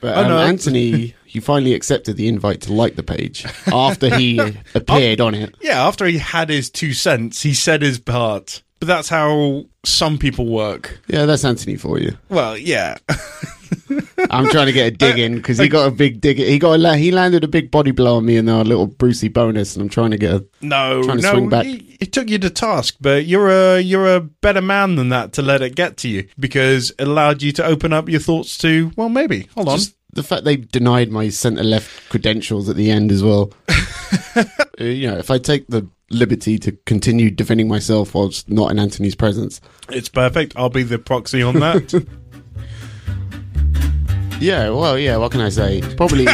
But Oh, um, no. Anthony, he finally accepted the invite to like the page after he appeared on it. Yeah, after he had his two cents, he said his part. But that's how some people work. Yeah, that's Anthony for you. Well, yeah. I'm trying to get a dig in because he got a big dig. He got a, he landed a big body blow on me in our little Brucey bonus, and I'm trying to get a. No, Trying to no, swing back. He, took you to task, but you're a you're a better man than that to let it get to you because it allowed you to open up your thoughts to well, maybe. Hold on, the fact they denied my centre left credentials at the end as well. Uh, you know, if I take the liberty to continue defending myself whilst not in Anthony's presence, it's perfect. I'll be the proxy on that. yeah, well, yeah, what can I say? Probably.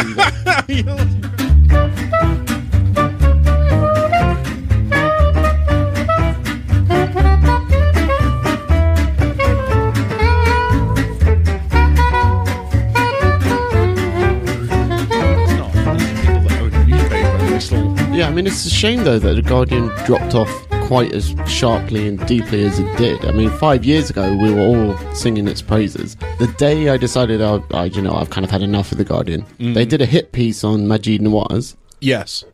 Not people that own a newspaper, they still- Yeah, I mean, it's a shame though that the Guardian dropped off quite as sharply and deeply as it did. I mean, five years ago we were all singing its praises. The day I decided, I, I you know, I've kind of had enough of the Guardian. They did a hit piece on Maajid Nawaz, Yes,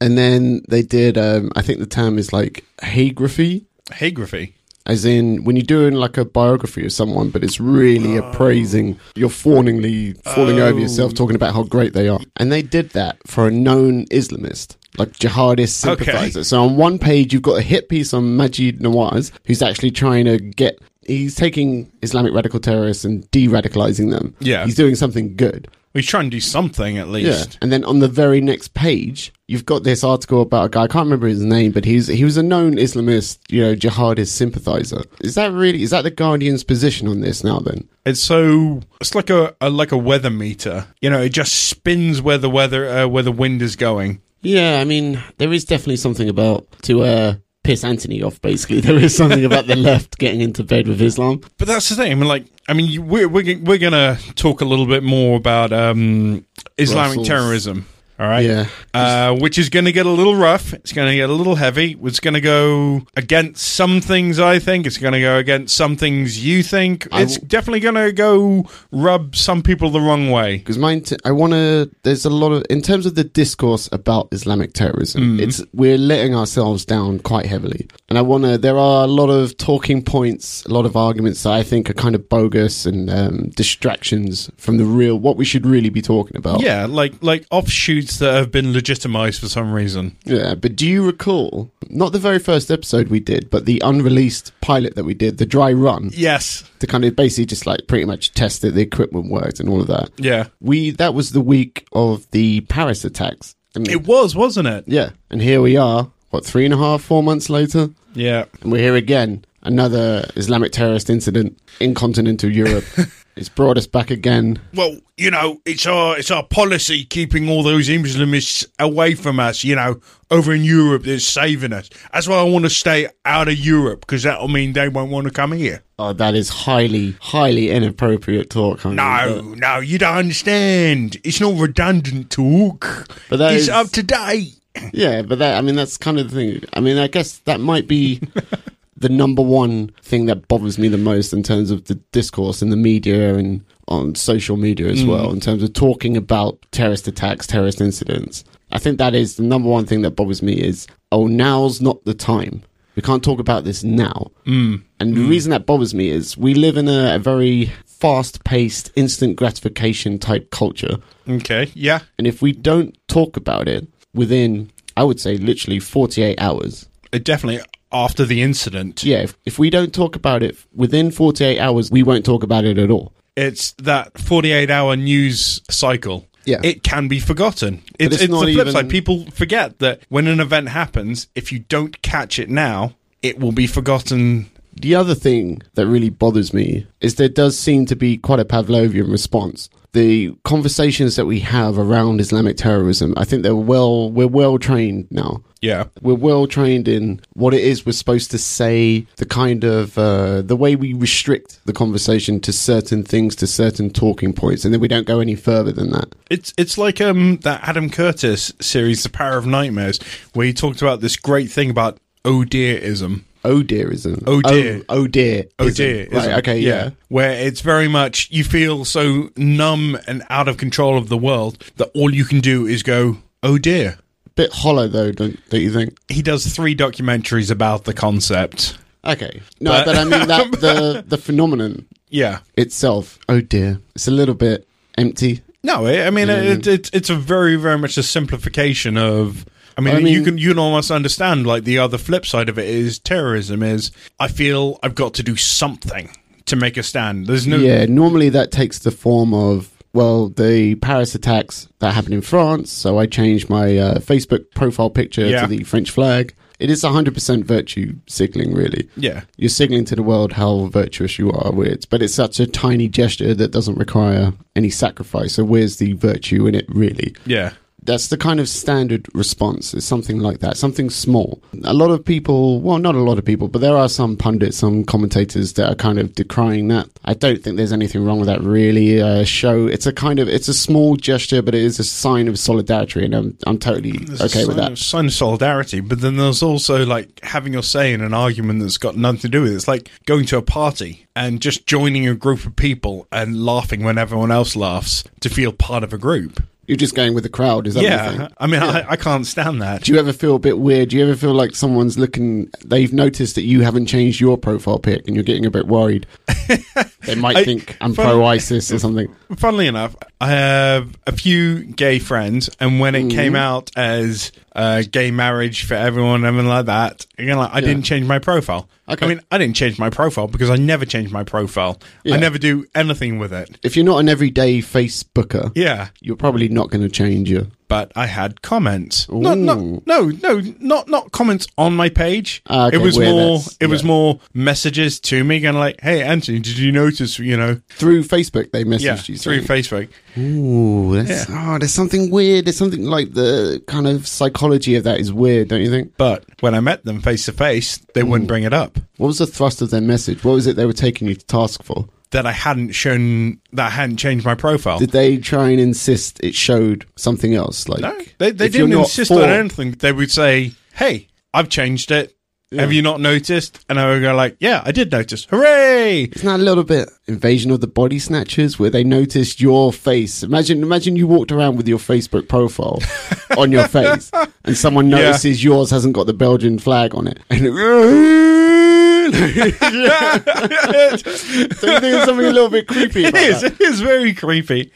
and then they did. Um, I think the term is like hagiography. hagiography. As in, when you're doing like a biography of someone, but it's really appraising, you're fawningly falling over yourself, talking about how great they are. And they did that for a known Islamist, like jihadist Okay. sympathizer. So on one page, you've got a hit piece on Maajid Nawaz, who's actually trying to get, he's taking Islamic radical terrorists and de radicalizing them. Yeah. He's doing something good. He's trying to do something at least. Yeah. And then on the very next page, you've got this article about a guy. I can't remember his name, but he's he was a known Islamist, you know, jihadist sympathizer. Is that really? Is that the Guardian's position on this now? Then It's so it's like a, a like a weather meter. You know, it just spins where the weather uh, where the wind is going. Yeah, I mean, there is definitely something about to uh, piss Anthony off. Basically, there is something about the left getting into bed with Islam. But that's the thing. I mean, like, I mean, you- we're we're g- we're gonna talk a little bit more about um, Islamic Brussels. terrorism. All right. Yeah. Uh, which is going to get a little rough. It's going to get a little heavy. It's going to go against some things. I think it's going to go against some things you think. I It's w- definitely going to go rub some people the wrong way. Because mine, t- I want to. There's a lot of in terms of the discourse about Islamic terrorism. It's we're letting ourselves down quite heavily, and I want to. There are a lot of talking points, a lot of arguments that I think are kind of bogus and um, distractions from the real what we should really be talking about. Yeah, like like offshoots that have been legitimized for some reason. yeah. But do you recall not the very first episode we did, but the unreleased pilot that we did, the dry run, Yes. to kind of basically just like pretty much test that the equipment worked and all of that. Yeah. We that was the week of the Paris attacks. And It was, wasn't it? Yeah, and here we are, what, three and a half, four months later? Yeah. And we're here again. Another Islamic terrorist incident in continental Europe. it's brought us back again. Well, you know, it's our it's our policy keeping all those Islamists away from us. You know, over in Europe, they're saving us. That's why I want to stay out of Europe because that'll mean they won't want to come here. Oh, that is highly, highly inappropriate talk. No, no, you don't understand. It's not redundant talk. But that it's is- up to date. Yeah, but that, I mean, that's kind of the thing. I mean, I guess that might be the number one thing that bothers me the most in terms of the discourse in the media and on social media as well, in terms of talking about terrorist attacks, terrorist incidents. I think that is the number one thing that bothers me is, oh, now's not the time. We can't talk about this now. Mm. And the reason that bothers me is we live in a, a very fast paced, instant gratification type culture. Okay, yeah, And if we don't talk about it within, I would say, literally 48 hours, Uh, definitely after the incident. yeah, if, if we don't talk about it within 48 hours, we won't talk about it at all. It's that 48 hour news cycle. Yeah. It can be forgotten. It's, it's it's, not the flip even- side. People forget that when an event happens, if you don't catch it now, it will be forgotten. The other thing that really bothers me is there does seem to be quite a Pavlovian response. The conversations that we have around Islamic terrorism, I think they're well, we're well trained now. Yeah. We're well trained in what it is we're supposed to say, the kind of, uh, the way we restrict the conversation to certain things, to certain talking points, and then we don't go any further than that. It's it's like um that Adam Curtis series, The Power of Nightmares, where he talked about this great thing about oh dearism. oh dearism. Oh dear. Oh, oh dear. Oh dear. Right. Okay. Yeah. Where it's very much you feel so numb and out of control of the world that all you can do is go, oh dear. Bit hollow though, don't, don't you think? He does three documentaries about the concept. Okay. No, But- but, I mean that the the phenomenon Yeah. itself. Oh dear. It's a little bit empty. No, I mean it, it, it's a very, very much a simplification of. I mean, I mean- you can you can almost understand like the other flip side of it is terrorism. Is I feel I've got to do something to make a stand. There's no Yeah. Normally that takes the form of well, the Paris attacks that happened in France. So I changed my uh, Facebook profile picture Yeah. to the French flag. It is 100% virtue signaling, really. yeah, You're signaling to the world how virtuous you are, weird. But it's such a tiny gesture that doesn't require any sacrifice. So where's the virtue in it, really? yeah. That's the kind of standard response. Is something like that, something small. A lot of people, well, not a lot of people, but there are some pundits, some commentators that are kind of decrying that. I don't think there's anything wrong with that. Really, uh, show it's a kind of it's a small gesture, but it is a sign of solidarity, and I'm I'm totally There's okay with that. Of, sign of solidarity, but then there's also like having your say in an argument that's got nothing to do with it. It's like going to a party and just joining a group of people and laughing when everyone else laughs to feel part of a group. You're just going with the crowd, is that yeah? I mean, I, I can't stand that. Do you ever feel a bit weird? Do you ever feel like someone's looking? They've noticed that you haven't changed your profile pic, and you're getting a bit worried. they might I- think I'm pro ISIS or something. Funnily enough, I have a few gay friends, and when it Mm-hmm. came out as uh, gay marriage for everyone, and everything like that, again, like, I didn't change my profile. Okay. I mean, I didn't change my profile because I never change my profile. Yeah. I never do anything with it. If you're not an everyday Facebooker, Yeah, you're probably not going to change your. But I had comments. No, no, no, no, not not comments on my page. Ah, okay, it was more. It was more messages to me, kind of like, "Hey, Anthony, did you notice? You know, Through Facebook, they messaged yeah, you. through Facebook." Ooh, that's, oh, there's something weird. There's something like the kind of psychology of that is weird, don't you think? But when I met them face to face, they wouldn't bring it up. What was the thrust of their message? What was it they were taking you to task for? That I hadn't shown that I hadn't changed my profile. Did they try and insist it showed something else? Like no, they, they didn't insist for- on anything. They would say, "Hey, I've changed it. Have you not noticed?" And I would go like, "Yeah, I did notice. Hooray!" Isn't that a little bit invasion of the body snatchers where they noticed your face? Imagine, imagine you walked around with your Facebook profile on your face, and someone Yeah. notices yours hasn't got the Belgian flag on it. And Don't you think there's something a little bit creepy It is. that? It is very creepy.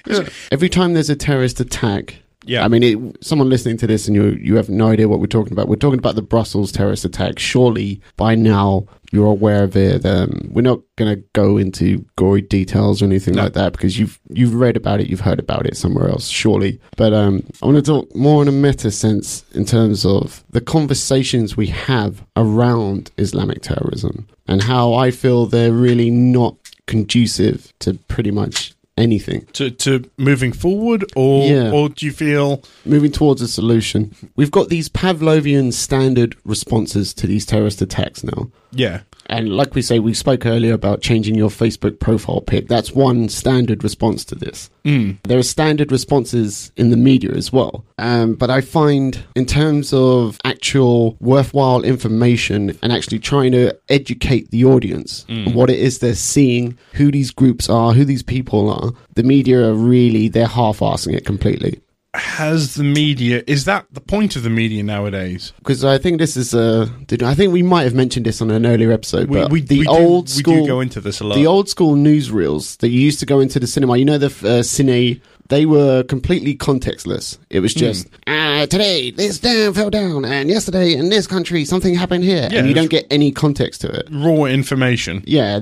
Every time there's a terrorist attack, Yeah. I mean, it, someone listening to this and you you have no idea what we're talking about. We're talking about the Brussels terrorist attack. Surely by now you're aware of it. Um, we're not going to go into gory details or anything No. like that because you've you've read about it, you've heard about it somewhere else. Surely, but um, I want to talk more in a meta sense in terms of the conversations we have around Islamic terrorism and how I feel they're really not conducive to pretty much anything. To to moving forward, or Yeah. or do you feel moving towards a solution. We've got these Pavlovian standard responses to these terrorist attacks now. yeah? And like we say, we spoke earlier about changing your Facebook profile pic. That's one standard response to this. Mm. There are standard responses in the media as well. Um, but I find, in terms of actual worthwhile information and actually trying to educate the audience on what it is they're seeing, who these groups are, who these people are, the media are really, they're half assing it completely. Has the media? Is that the point of the media nowadays? because I think this is a i think we might have mentioned this on an earlier episode, We, but we, the we old do, school, we do go into this a lot. the old school newsreels that you used to go into the cinema. You know the uh, cine. They were completely contextless. It Hmm. was just ah, today this dam fell down, and yesterday in this country something happened here, Yeah, and you don't get any context to it. raw information. Yeah,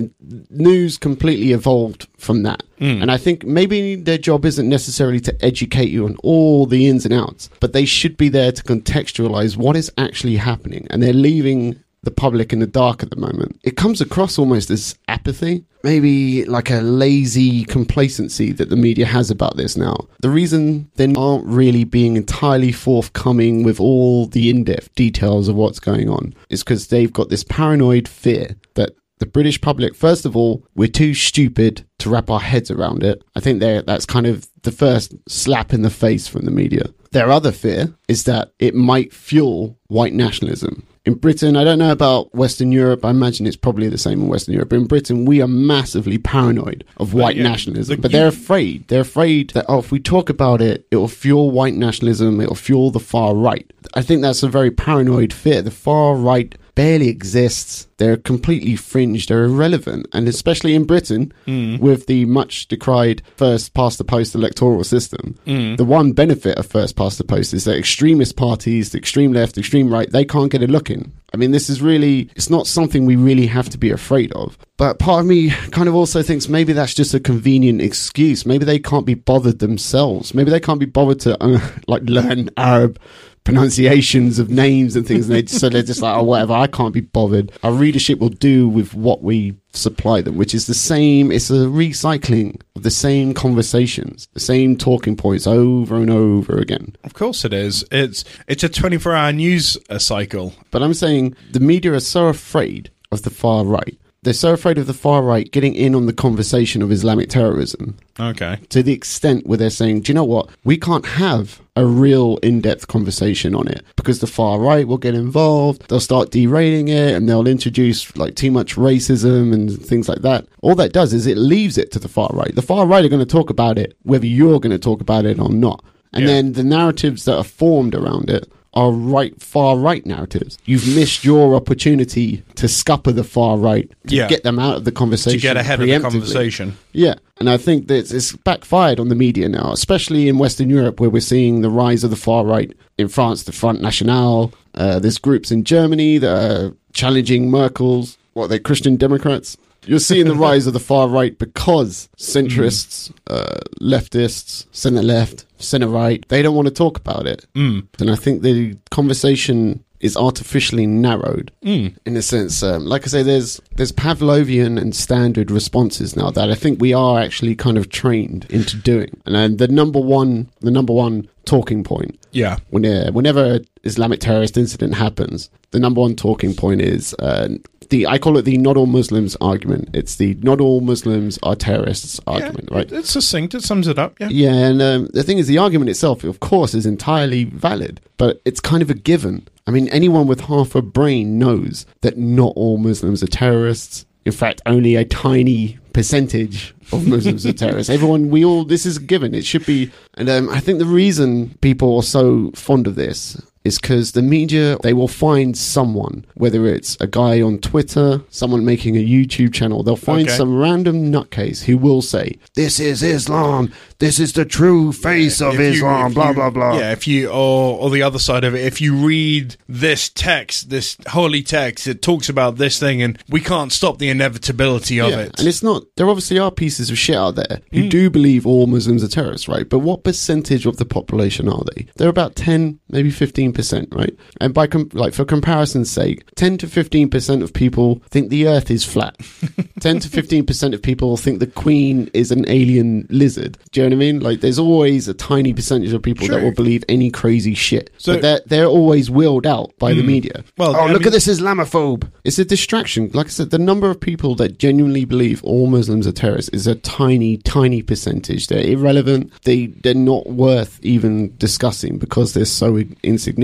news completely evolved from that. Hmm. And I think maybe their job isn't necessarily to educate you on all the ins and outs, but they should be there to contextualize what is actually happening. And they're leaving the public in the dark at the moment. It comes across almost as apathy, maybe like a lazy complacency that the media has about this now. The reason they aren't really being entirely forthcoming with all the in depth details of what's going on is because they've got this paranoid fear that the British public, first of all, we're too stupid to wrap our heads around it. I think that's kind of the first slap in the face from the media. Their other fear is that it might fuel white nationalism. In Britain, I don't know about Western Europe. I imagine it's probably the same in Western Europe. But in Britain, we are massively paranoid of white yeah, nationalism. the- but they're afraid. They're afraid that, oh, if we talk about it, it will fuel white nationalism. It will fuel the far right. I think that's a very paranoid fear. The far right barely exists. They're completely fringe. They're irrelevant. And especially in Britain, with the much decried first past the post electoral system, the one benefit of first past the post is that extremist parties, the extreme left, the extreme right, they can't get a look in. I mean, this is really, it's not something we really have to be afraid of. But part of me kind of also thinks maybe that's just a convenient excuse. Maybe they can't be bothered themselves. Maybe they can't be bothered to, uh, like, learn Arab pronunciations of names and things. And they, so they're just like, oh, whatever, I can't be bothered. Our readership will do with what we supply them, which is the same, it's a recycling of the same conversations, the same talking points over and over again. Of course it is. It's it's a 24 hour news uh, cycle. But I'm saying the media are so afraid of the far right. They're so afraid of the far right getting in on the conversation of Islamic terrorism Okay. to the extent where they're saying, do you know what? We can't have a real in depth conversation on it because the far right will get involved. They'll start derailing it and they'll introduce like too much racism and things like that. All that does is it leaves it to the far right. The far right are going to talk about it whether you're going to talk about it or not. And Yeah. then the narratives that are formed around it are right, far right narratives. You've missed your opportunity to scupper the far right to Yeah. get them out of the conversation. To get ahead of the conversation. Yeah, and I think that it's, backfired on the media now, especially in Western Europe, where we're seeing the rise of the far right. In France, the Front National. Uh, there's groups in Germany that are challenging Merkel's. What they Christian Democrats? You're seeing the rise of the far right because centrists, uh, leftists, centre left, centre right, they don't want to talk about it. Mm. And I think the conversation is artificially narrowed Mm. in a sense. Um, like I say, there's there's Pavlovian and standard responses now that I think we are actually kind of trained into doing. And then the number one, the number one talking point Yeah. when uh, whenever an Islamic terrorist incident happens, the number one talking point is uh, the I call it the not all Muslims argument. It's the not all Muslims are terrorists argument, yeah, right? It's succinct. It sums it up. Yeah. Yeah, and um, the thing is, the argument itself, of course, is entirely valid, but it's kind of a given. I mean, anyone with half a brain knows that not all Muslims are terrorists. In fact, only a tiny percentage of Muslims are terrorists. Everyone, we all, this is a given. It should be. And um, I think the reason people are so fond of this is because the media, they will find someone, whether it's a guy on Twitter, someone making a YouTube channel, they'll find Okay. some random nutcase who will say, This is Islam. This is the true face of If you- Islam, blah, you- blah, blah. Yeah, if you or or the other side of it, if you read this text, this holy text, it talks about this thing, and we can't stop the inevitability of Yeah, it. And it's not, there obviously are pieces of shit out there who mm. do believe all Muslims are terrorists, right? But what percentage of the population are they? They're about 10, maybe 15%, right? And by, com- like, for comparison's sake, 10 to 15% of people think the earth is flat. 10 to 15% of people think the queen is an alien lizard. Do you know what I mean? Like, there's always a tiny percentage of people that will believe any crazy shit. So- but they're, they're always willed out by the hmm. media. Well, oh, I look mean- at this Islamophobe. It's a distraction. Like I said, the number of people that genuinely believe all Muslims are terrorists is a tiny, tiny percentage. They're irrelevant. They they're not worth even discussing because they're so i-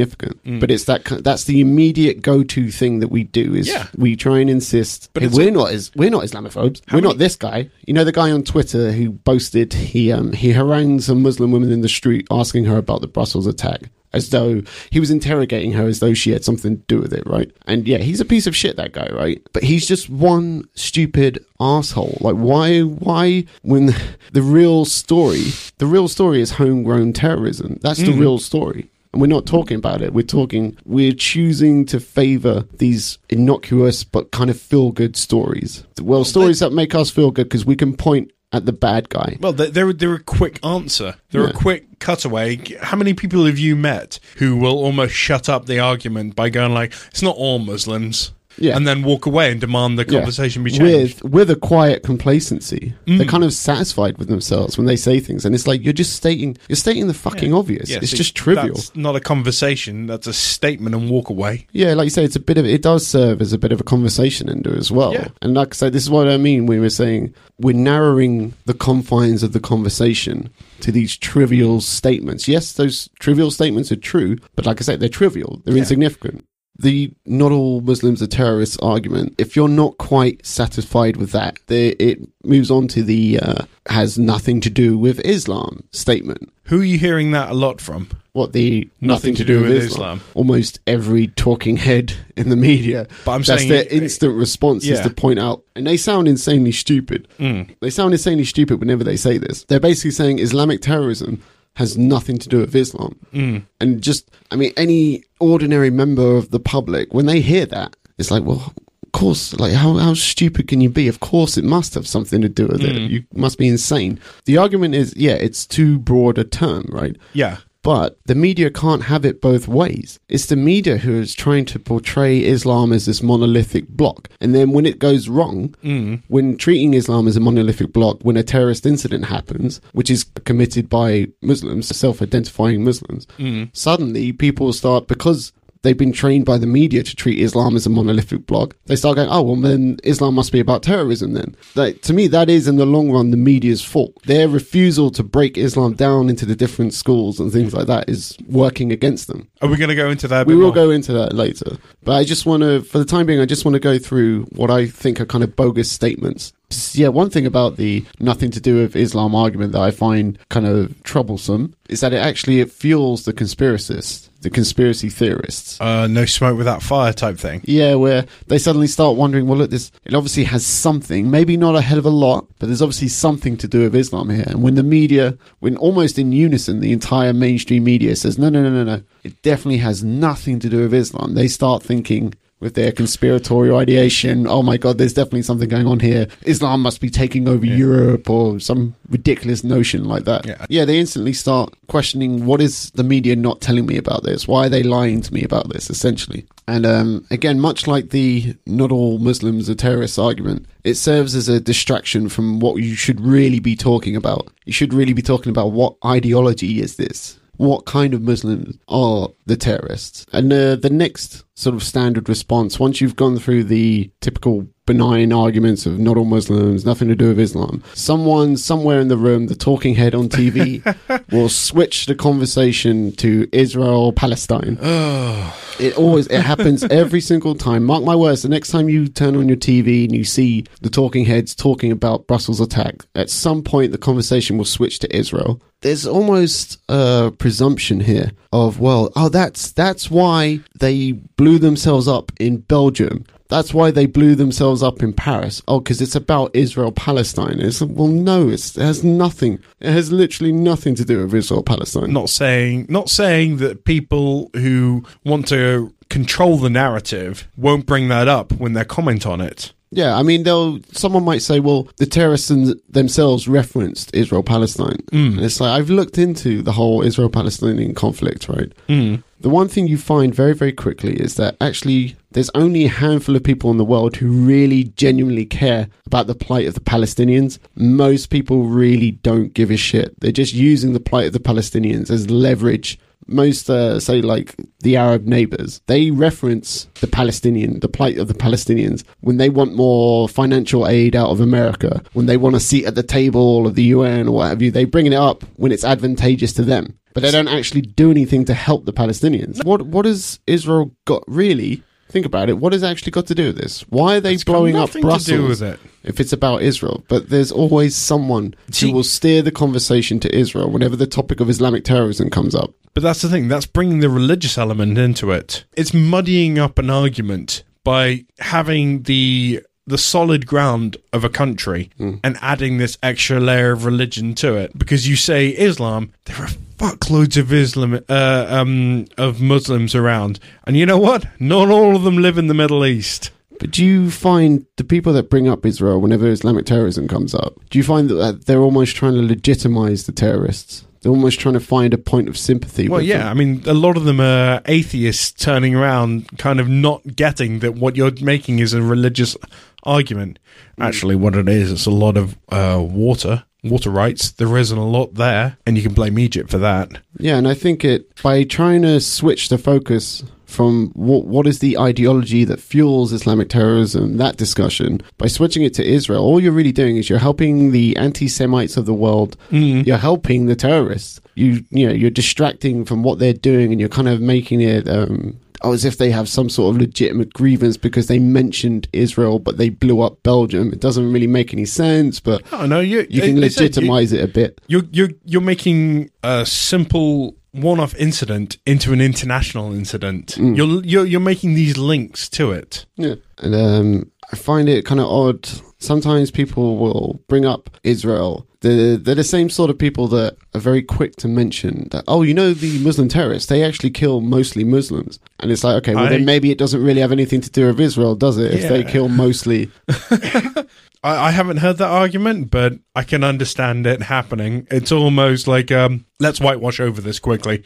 insignificant. Mm. But it's that that's the immediate go to thing that we do is Yeah. we try and insist. But hey, we're not is we're not Islamophobes. We're many- not this guy. You know the guy on Twitter who boasted he um he harangued some Muslim woman in the street asking her about the Brussels attack as though he was interrogating her as though she had something to do with it, right? And yeah, he's a piece of shit, that guy, right? But he's just one stupid asshole. Like, why, why, when the real story, the real story is homegrown terrorism. That's the real story. And we're not talking about it. We're talking, we're choosing to favor these innocuous but kind of feel good stories. Well, stories that make us feel good because we can point at the bad guy. Well, they- they're they're a quick answer. They're a quick cutaway. How many people have you met who will almost shut up the argument by going like, "It's not all Muslims," Yeah. and then walk away and demand the Yeah. conversation be changed? with with a quiet complacency. Mm. They're kind of satisfied with themselves when they say things, and it's like you're just stating you're stating the fucking obvious. Yeah, it's see, just trivial. That's not a conversation. That's a statement and walk away. Yeah, like you say, it's a bit of it does serve as a bit of a conversation ender as well. Yeah. And like I say, this is what I mean. when We were saying we're narrowing the confines of the conversation to these trivial statements. Yes, those trivial statements are true, but like I said, they're trivial. They're Yeah. insignificant. The not all Muslims are terrorists argument, if you're not quite satisfied with that, the, it moves on to the uh, has nothing to do with Islam statement. Who are you hearing that a lot from? What the nothing, to, do, with, Islam. Almost every talking head in the media. But I'm That's their instant response is to point out, and they sound insanely stupid. Mm. They sound insanely stupid whenever they say this. They're basically saying Islamic terrorism has nothing to do with Islam. Mm. And just, I mean, any ordinary member of the public, when they hear that, it's like, well, of course, like, how, how stupid can you be? Of course, it must have something to do with it. You must be insane. The argument is, yeah, it's too broad a term, right? Yeah. But the media can't have it both ways. It's the media who is trying to portray Islam as this monolithic block. And then when it goes wrong, mm. when treating Islam as a monolithic block, when a terrorist incident happens, which is committed by Muslims, self identifying Muslims, mm. suddenly people start, because they've been trained by the media to treat Islam as a monolithic block, they start going, oh, well, then Islam must be about terrorism then. Like, to me, that is in the long run the media's fault. Their refusal to break Islam down into the different schools and things like that is working against them. Are we going to go into that? a We will more? go into that later. But I just want to, for the time being, I just want to go through what I think are kind of bogus statements. Yeah, one thing about the nothing to do with Islam argument that I find kind of troublesome is that it actually it fuels the conspiracists, the conspiracy theorists. Uh, no smoke without fire type thing. Yeah, where they suddenly start wondering, well, look, this it obviously has something, maybe not a hell of a lot, but there's obviously something to do with Islam here. And when the media, when almost in unison, the entire mainstream media says, no, no, no, no, no, it definitely has nothing to do with Islam, they start thinking with their conspiratorial ideation, oh my god, there's definitely something going on here. Islam must be taking over Europe or some ridiculous notion like that. Yeah. yeah, they instantly start questioning what is the media not telling me about this? Why are they lying to me about this, essentially? And um, again, much like the not all Muslims are terrorists argument, it serves as a distraction from what you should really be talking about. You should really be talking about what ideology is this? What kind of Muslims are the terrorists? And uh, the next sort of standard response, once you've gone through the typical benign arguments of not all Muslims, nothing to do with Islam, someone somewhere in the room, the talking head on TV, will switch the conversation to Israel Palestine. It always it happens every single time. Mark my words. The next time you turn on your TV and you see the talking heads talking about Brussels attack, at some point the conversation will switch to Israel. There's almost a presumption here of well, oh, that's that's why they blew themselves up in Belgium. That's why they blew themselves up in Paris. Oh, because it's about Israel Palestine. It's well, no, it's, it has nothing. It has literally nothing to do with Israel Palestine. Not saying, not saying that people who want to control the narrative won't bring that up when they comment on it. Yeah, I mean, they'll. Someone might say, "Well, the terrorists them- themselves referenced Israel Palestine." And it's like I've looked into the whole Israel Palestinian conflict. Right. Mm. The one thing you find very, very quickly is that actually there's only a handful of people in the world who really genuinely care about the plight of the Palestinians. Most people really don't give a shit. They're just using the plight of the Palestinians as leverage. Most, uh, say, like the Arab neighbors, they reference the Palestinian, the plight of the Palestinians when they want more financial aid out of America, when they want a seat at the table of the UN or what have you. They bring it up when it's advantageous to them but they don't actually do anything to help the Palestinians. What what has Israel got really? Think about it. What has it actually got to do with this? Why are they It's blowing up Brussels do with it. if it's about Israel? But there's always someone See- who will steer the conversation to Israel whenever the topic of Islamic terrorism comes up. But that's the thing. That's bringing the religious element into it. It's muddying up an argument by having the the solid ground of a country and adding this extra layer of religion to it. Because you say Islam, there are fuckloads of Islam uh, um, of Muslims around, and you know what? Not all of them live in the Middle East. But do you find the people that bring up Israel whenever Islamic terrorism comes up, do you find that they're almost trying to legitimize the terrorists? They're almost trying to find a point of sympathy. Well, yeah, them. I mean, a lot of them are atheists turning around, kind of not getting that what you're making is a religious argument. Actually, what it is, it's a lot of uh, water, water rights. There isn't a lot there, and you can blame Egypt for that. Yeah, and I think it by trying to switch the focus from what what is the ideology that fuels Islamic terrorism, that discussion, by switching it to Israel, all you're really doing is you're helping the anti-Semites of the world. You're helping the terrorists. You you know you're distracting from what they're doing, and you're kind of making it. Um, oh, as if they have some sort of legitimate grievance because they mentioned Israel, but they blew up Belgium. It doesn't really make any sense, but I know you you can said you- legitimize it a bit. You're you're you're making a simple one-off incident into an international incident. Mm. You're you're you're making these links to it. Yeah. And um, I find it kind of odd. Sometimes people will bring up Israel. They're, they're the same sort of people that are very quick to mention that, oh, you know, the Muslim terrorists, they actually kill mostly Muslims. And it's like, okay, well, I- then maybe it doesn't really have anything to do with Israel, does it? If they kill mostly. I, I haven't heard that argument, but I can understand it happening. It's almost like um, let's whitewash over this quickly.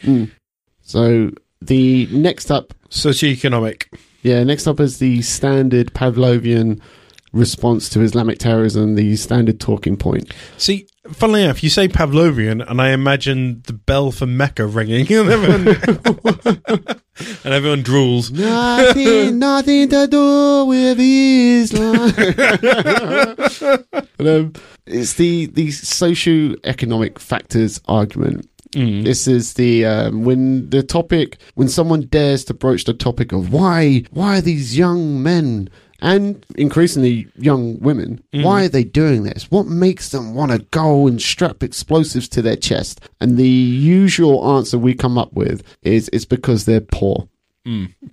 So the next up, Socioeconomic. yeah, next up is the standard Pavlovian response to Islamic terrorism, the standard talking point. See, funnily enough, you say Pavlovian, and I imagine the bell for Mecca ringing, and everyone, and everyone drools. Nothing, nothing to do with Islam. but, um, it's the the socio-economic factors argument. This is the um, when the topic when someone dares to broach the topic of why why are these young men and increasingly young women why are they doing this? What makes them want to go and strap explosives to their chest? And the usual answer we come up with is it's because they're poor.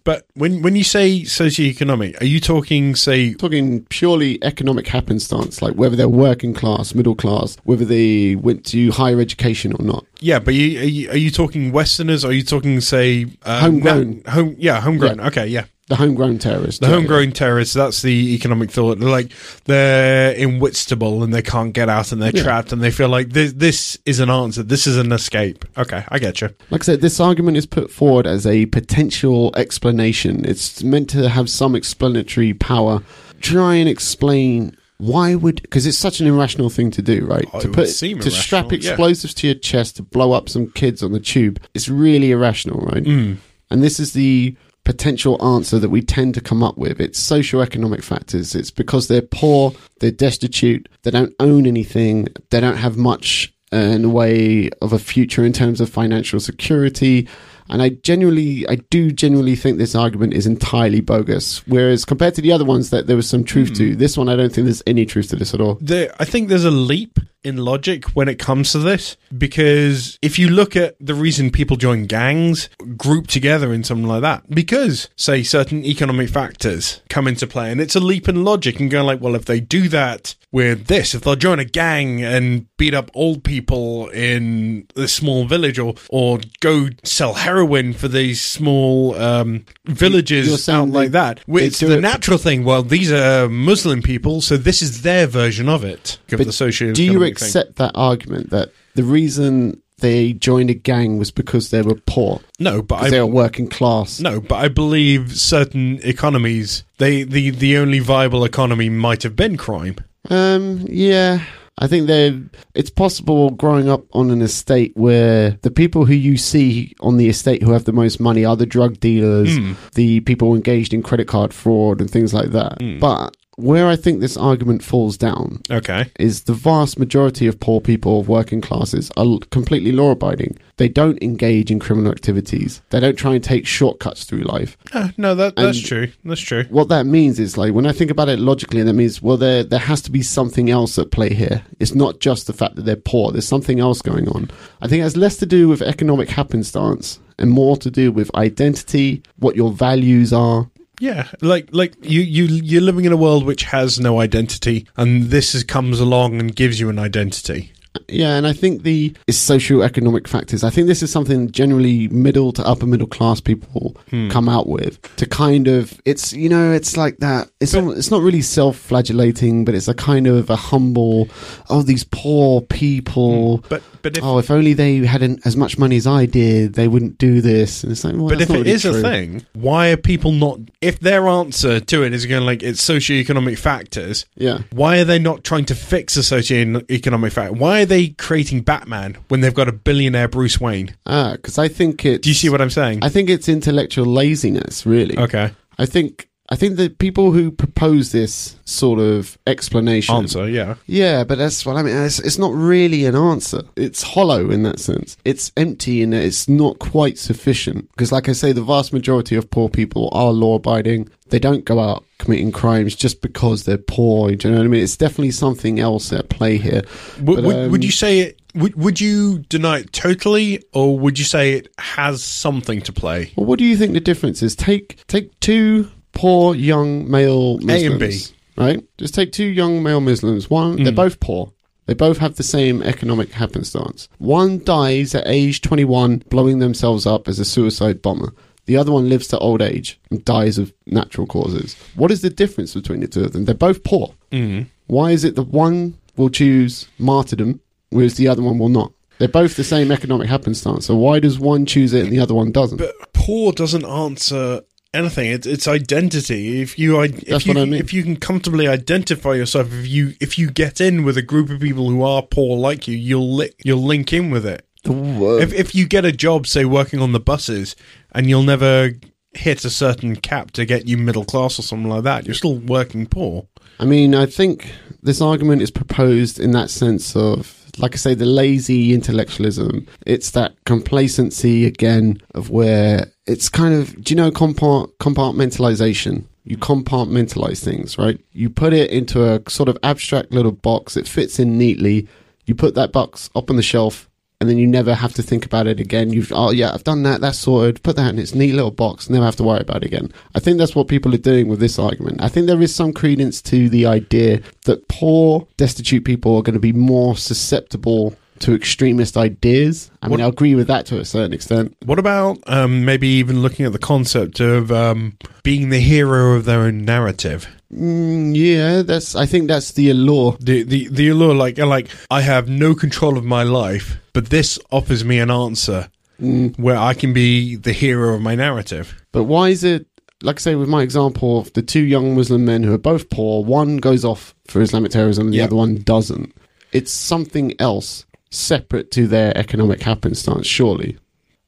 But when when you say socioeconomic, are you talking, say, talking purely economic happenstance, like whether they're working class, middle class, whether they went to higher education or not. yeah? But you, are you are you talking Westerners? Are you talking, say, uh, Homegrown. na- home, yeah, homegrown. Okay, yeah. The homegrown terrorists. The homegrown terrorists, that's the economic thought. They're like, they're in inwitstable and they can't get out and they're Yeah. trapped and they feel like this, this is an answer. This is an escape. Okay, I get you. Like I said, this argument is put forward as a potential explanation. It's meant to have some explanatory power. Try and explain why would because it's such an irrational thing to do, right? Oh, to seem to strap irrational, yeah. explosives to your chest to blow up some kids on the tube. It's really irrational, right? Mm. And this is the potential answer that we tend to come up with. It's socioeconomic factors. It's because they're poor, they're destitute, they don't own anything, they don't have much uh, in the way of a future in terms of financial security. And I genuinely, I do genuinely think this argument is entirely bogus. Whereas compared to the other ones that there was some truth to, this one I don't think there's any truth to this at all. There, I think there's a leap in logic when it comes to this because if you look at the reason people join gangs, group together in something like that, because say certain economic factors come into play, and it's a leap in logic and going like, well, if they do that with this, if they'll join a gang and beat up old people in this small village, or or go sell heroin for these small um, villages out like that, it's the it- natural thing. Well, these are Muslim people, so this is their version of it. Of the socio Do you accept that argument that the reason they joined a gang was because they were poor, No, but because they I were working class? no, but I believe certain economies, they the the only viable economy might have been crime. Um, yeah. I think they it's possible growing up on an estate where the people who you see on the estate who have the most money are the drug dealers, Hmm. the people engaged in credit card fraud and things like that. Hmm. But where I think this argument falls down Okay. is the vast majority of poor people of working classes are completely law abiding. They don't engage in criminal activities. They don't try and take shortcuts through life. Uh, no, that that's And- true. That's true. What that means is like when I think about it logically, that means well there there has to be something else at play here. It's not just the fact that they're poor. There's something else going on. I think it has less to do with economic happenstance and more to do with identity, what your values are. Yeah, like like you you you're living in a world which has no identity, and this is, comes along and gives you an identity. Yeah, and I think the is socio-economic factors. I think this is something generally middle to upper middle class people hmm. come out with to kind of it's you know it's like that. It's But- not, it's not really self-flagellating, but it's a kind of a humble. Oh, these poor people. Hmm. But but if oh, if only they had an, as much money as I did, they wouldn't do this. And it's like, well, but if it really is a thing, why are people not? If their answer to it is going like it's socioeconomic factors, yeah. why are they not trying to fix a socioeconomic factor? Why are they creating Batman when they've got a billionaire Bruce Wayne? Ah, because I think it. Do you see what I'm saying? I think it's intellectual laziness, really. okay. I think I think the people who propose this sort of explanation Answer, yeah. Yeah, but that's what I mean. It's, it's not really an answer. It's hollow in that sense. It's empty in that it's not quite sufficient. Because, like I say, the vast majority of poor people are law abiding. They don't go out committing crimes just because they're poor. Do you know what I mean? It's definitely something else at play here. Would, But, would, um, would you say it? Would, would you deny it totally, or would you say it has something to play? Well, what do you think the difference is? Take take two poor young male Muslims, A and B. right? Just take two young male Muslims. One, they're Mm. both poor. They both have the same economic happenstance. One dies at age 21, blowing themselves up as a suicide bomber. The other one lives to old age and dies of natural causes. What is the difference between the two of them? They're both poor. Mm. Why is it that one will choose martyrdom, whereas the other one will not? They're both the same economic happenstance. So why does one choose it and the other one doesn't? But poor doesn't answer anything. It's, it's identity. If you i- if That's you what I mean. if you can comfortably identify yourself, if you if you get in with a group of people who are poor like you, you'll li- you'll link in with it. If if you get a job, say working on the buses, and you'll never hit a certain cap to get you middle class or something like that, you're still working poor. I mean, I think this argument is proposed in that sense of, like I say, the lazy intellectualism. It's that complacency again of where it's kind of, do you know, compart- compartmentalization? You compartmentalize things, right? You put it into a sort of abstract little box. It fits in neatly. You put that box up on the shelf and then you never have to think about it again. You've oh yeah, I've done that. That's sorted. Put that in its neat little box. Never have to worry about it again. I think that's what people are doing with this argument. I think there is some credence to the idea that poor, destitute people are going to be more susceptible to extremist ideas. I mean, What- I agree with that to a certain extent. What about um, maybe even looking at the concept of um, being the hero of their own narrative? Mm, yeah, that's. I think that's the allure. The the the allure, like like I have no control of my life, but this offers me an answer Mm. where I can be the hero of my narrative. But why is it, like I say, with my example of the two young Muslim men who are both poor, one goes off for Islamic terrorism and the Yeah. other one doesn't? It's something else separate to their economic happenstance, surely.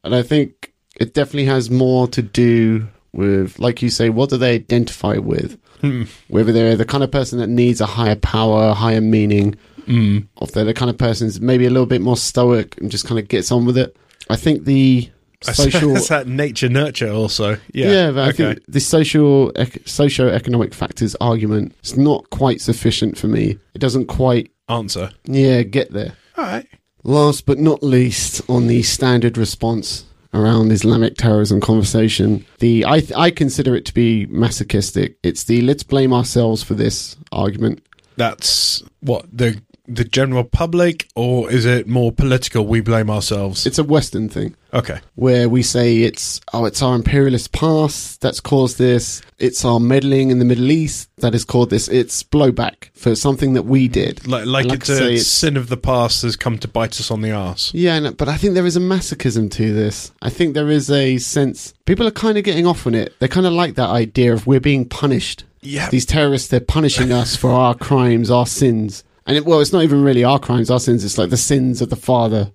And I think it definitely has more to do with, like you say, what do they identify with? Whether they're the kind of person that needs a higher power, higher meaning, Mm. or if they're the kind of person who's maybe a little bit more stoic and just kind of gets on with it. I think the social That's that nature nurture also. Yeah. yeah, but I okay. think the social ec- socio-economic factors argument is not quite sufficient for me. It doesn't quite Answer. yeah get there. All right. Last but not least, on the standard response around Islamic terrorism conversation, the I th- I consider it to be masochistic. It's the let's blame ourselves for this argument. That's what the the general public, or is it more political? We blame ourselves. It's a Western thing. Okay. where we say it's oh it's our imperialist past that's caused this. It's our meddling in the middle east that has caused this. It's blowback for something that we did. Like like, like it's a it's- sin of the past has come to bite us on the arse. yeah no, but i think there is a masochism to this. I think there is a sense people are kind of getting off on it. They kind of like that idea of we're being punished. Yeah. these terrorists they're punishing us for our crimes our sins and it, well it's not even really our crimes our sins it's like the sins of the father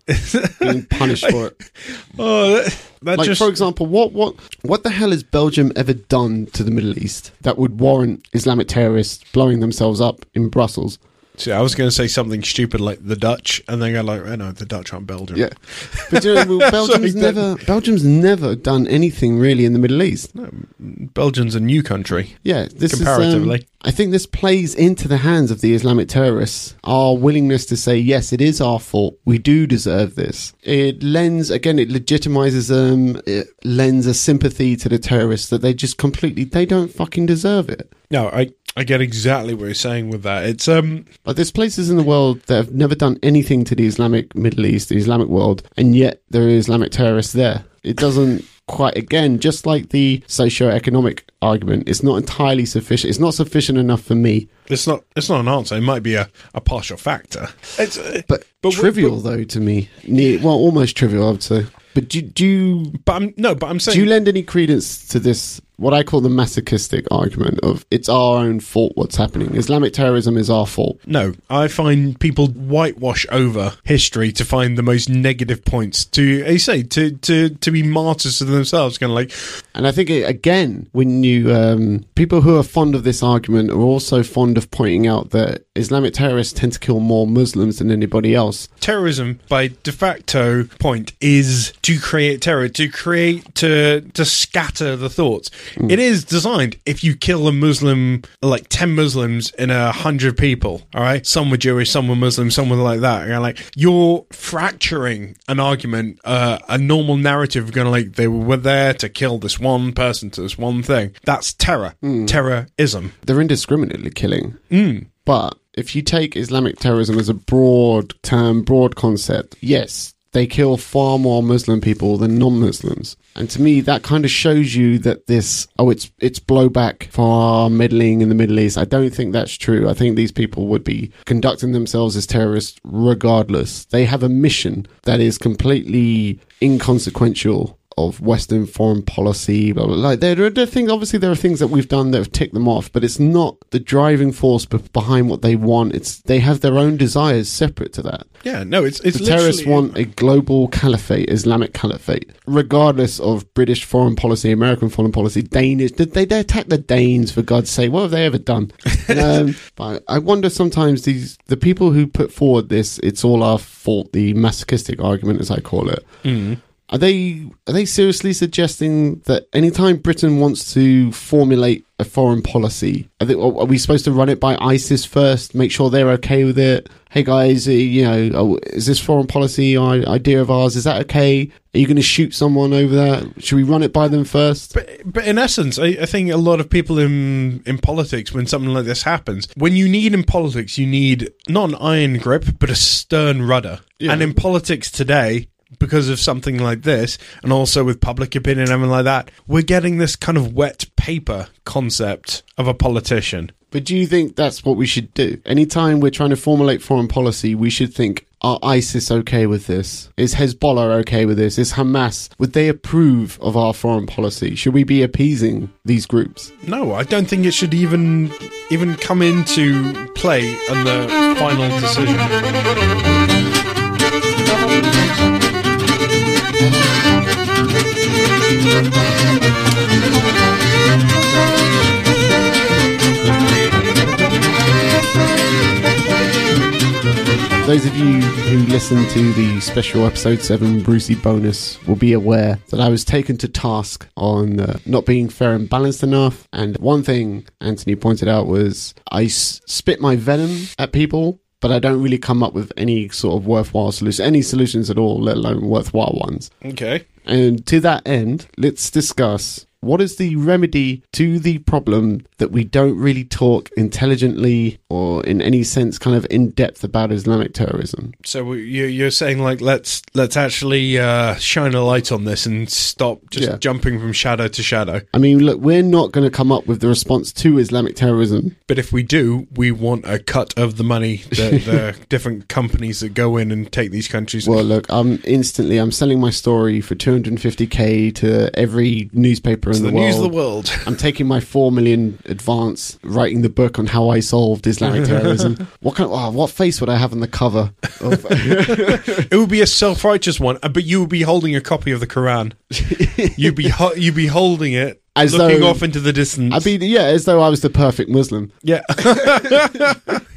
being punished for it Oh, that, that like just for example, what what what the hell has Belgium ever done to the Middle East that would warrant Islamic terrorists blowing themselves up in Brussels? See, I was going to say something stupid like the Dutch, and then go like, "Oh no, the Dutch aren't Belgium." Yeah, but you know, well, Belgium's Sorry, never Belgium's never done anything really in the Middle East. Belgium's a new country Yeah, this comparatively. Is, um, I think this plays into the hands of the Islamic terrorists. Our willingness to say yes, it is our fault. We do deserve this. It lends again. It legitimizes them. It lends a sympathy to the terrorists that they just completely they don't fucking deserve it. no, I I get exactly what you're saying with that. It's um But there's places in the world that have never done anything to the Islamic Middle East, the Islamic world, and yet there are Islamic terrorists there. It doesn't quite, again, just like the socio-economic argument, it's not entirely sufficient. It's not sufficient enough for me. it's not it's not an answer. It might be a, a partial factor. It's uh, But, But- trivial, though, to me. Ne- well, almost trivial, I would say. But do, do you but I'm no, but I'm saying do you lend any credence to this what I call the masochistic argument of it's our own fault what's happening. Islamic terrorism is our fault. No, I find people whitewash over history to find the most negative points to, as you say, to, to, to be martyrs to themselves. Kind of like, And I think, it, again, when you, um, people who are fond of this argument are also fond of pointing out that Islamic terrorists tend to kill more Muslims than anybody else. terrorism by de facto point is to create terror, to create, to, to scatter the thoughts. It is designed if you kill a Muslim, like 10 Muslims in a hundred people, all right? Some were Jewish, some were Muslim, some were like that. You're like, you're fracturing an argument, uh, a normal narrative, going to like, they were there to kill this one person to this one thing. That's terror. Terrorism. They're indiscriminately killing. But if you take Islamic terrorism as a broad term, broad concept, yes, they kill far more Muslim people than non-Muslims. And to me, that kind of shows you that this, oh, it's, it's blowback for meddling in the Middle East. I don't think that's true. I think these people would be conducting themselves as terrorists regardless. They have a mission that is completely inconsequential of Western foreign policy, blah, blah, blah. Like there, are- there are things. Obviously, there are things that we've done that have ticked them off, but it's not the driving force behind what they want. It's they have their own desires separate to that. Yeah, no, it's, it's The terrorists want a global caliphate, Islamic caliphate, regardless of British foreign policy, American foreign policy, Danish. Did they, they attack the Danes for God's sake? What have they ever done? um, but I wonder sometimes these the people who put forward this "it's all our fault," the masochistic argument, as I call it. Are they are they seriously suggesting that anytime Britain wants to formulate a foreign policy, are, they, are we supposed to run it by ISIS first, make sure they're okay with it? Hey guys, uh, you know, oh, is this foreign policy idea of ours? Is that okay? Are you going to shoot someone over that? Should we run it by them first? But, but in essence, I, I think a lot of people in in politics, when something like this happens, when you need in politics, you need not an iron grip, but a stern rudder. Yeah. And in politics today, because of something like this, and also with public opinion and everything like that, we're getting this kind of wet paper concept of a politician. But do you think that's what we should do? Anytime we're trying to formulate foreign policy, we should think, are ISIS okay with this? Is Hezbollah okay with this? Is Hamas, would they approve of our foreign policy? Should we be appeasing these groups? No, I don't think it should even even come into play in the final decision. Those of you who listened to the special episode 7 Brucey bonus will be aware that I was taken to task on uh, not being fair and balanced enough. And one thing Anthony pointed out was I s- spit my venom at people, but I don't really come up with any sort of worthwhile solution, any solutions at all, let alone worthwhile ones. Okay. And to that end, let's discuss what is the remedy to the problem that we don't really talk intelligently or in any sense kind of in depth about Islamic terrorism. So you- you're saying like let's let's actually uh, shine a light on this and stop just Yeah. jumping from shadow to shadow. I mean, look, we're not going to come up with the response to Islamic terrorism. But if we do, we want a cut of the money that the different companies that go in and take these countries. Well, look, I'm instantly I'm selling my story for 250k to every newspaper in the the, news of the world. I'm taking my four million advance, writing the book on how I solved Islamic terrorism. what kind? Of, oh, what face would I have on the cover? Of, It would be a self-righteous one, uh, but you would be holding a copy of the Quran. You'd be ho- you'd be holding it, As looking though- off into the distance. I'd be yeah, as though I was the perfect Muslim. yeah,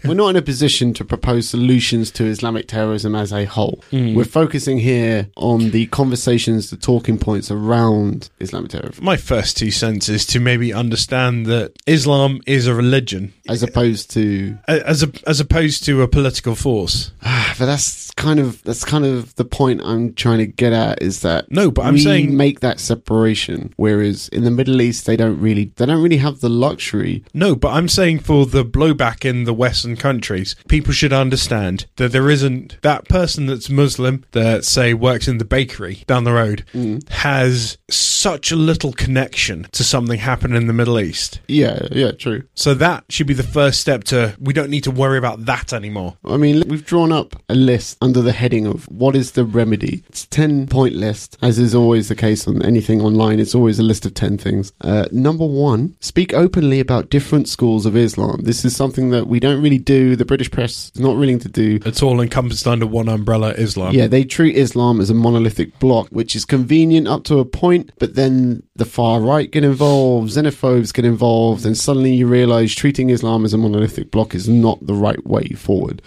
We're not in a position to propose solutions to Islamic terrorism as a whole. Hmm. We're focusing here on the conversations, the talking points around Islamic terrorism, my first two cents is to maybe understand that Islam is a religion as opposed to. as a, as opposed to a political force. But that's kind of that's kind of the point I'm trying to get at is that No, but I'm we saying- make that separation, whereas in the Middle East they don't really they don't really have the luxury. No, but I'm saying for the blowback in the Western countries, people should understand that there isn't that person that's Muslim that say works in the bakery down the road mm. has such a little connection to something happening in the Middle East. Yeah, yeah, true. So that should be the first step to we don't need to worry about that anymore. I mean, we've drawn up a list under the heading of what is the remedy. It's a 10 point list, as is always the case on anything online. It's always a list of 10 things. Uh, number one, speak openly about different schools of Islam. This is something that we don't really do. The British press is not willing to do. It's all encompassed under one umbrella Islam. Yeah, they treat Islam as a monolithic block, which is convenient up to a point, but then the far right get involved, xenophobes get involved, and suddenly you realize treating Islam as a monolithic block is not the right way forward.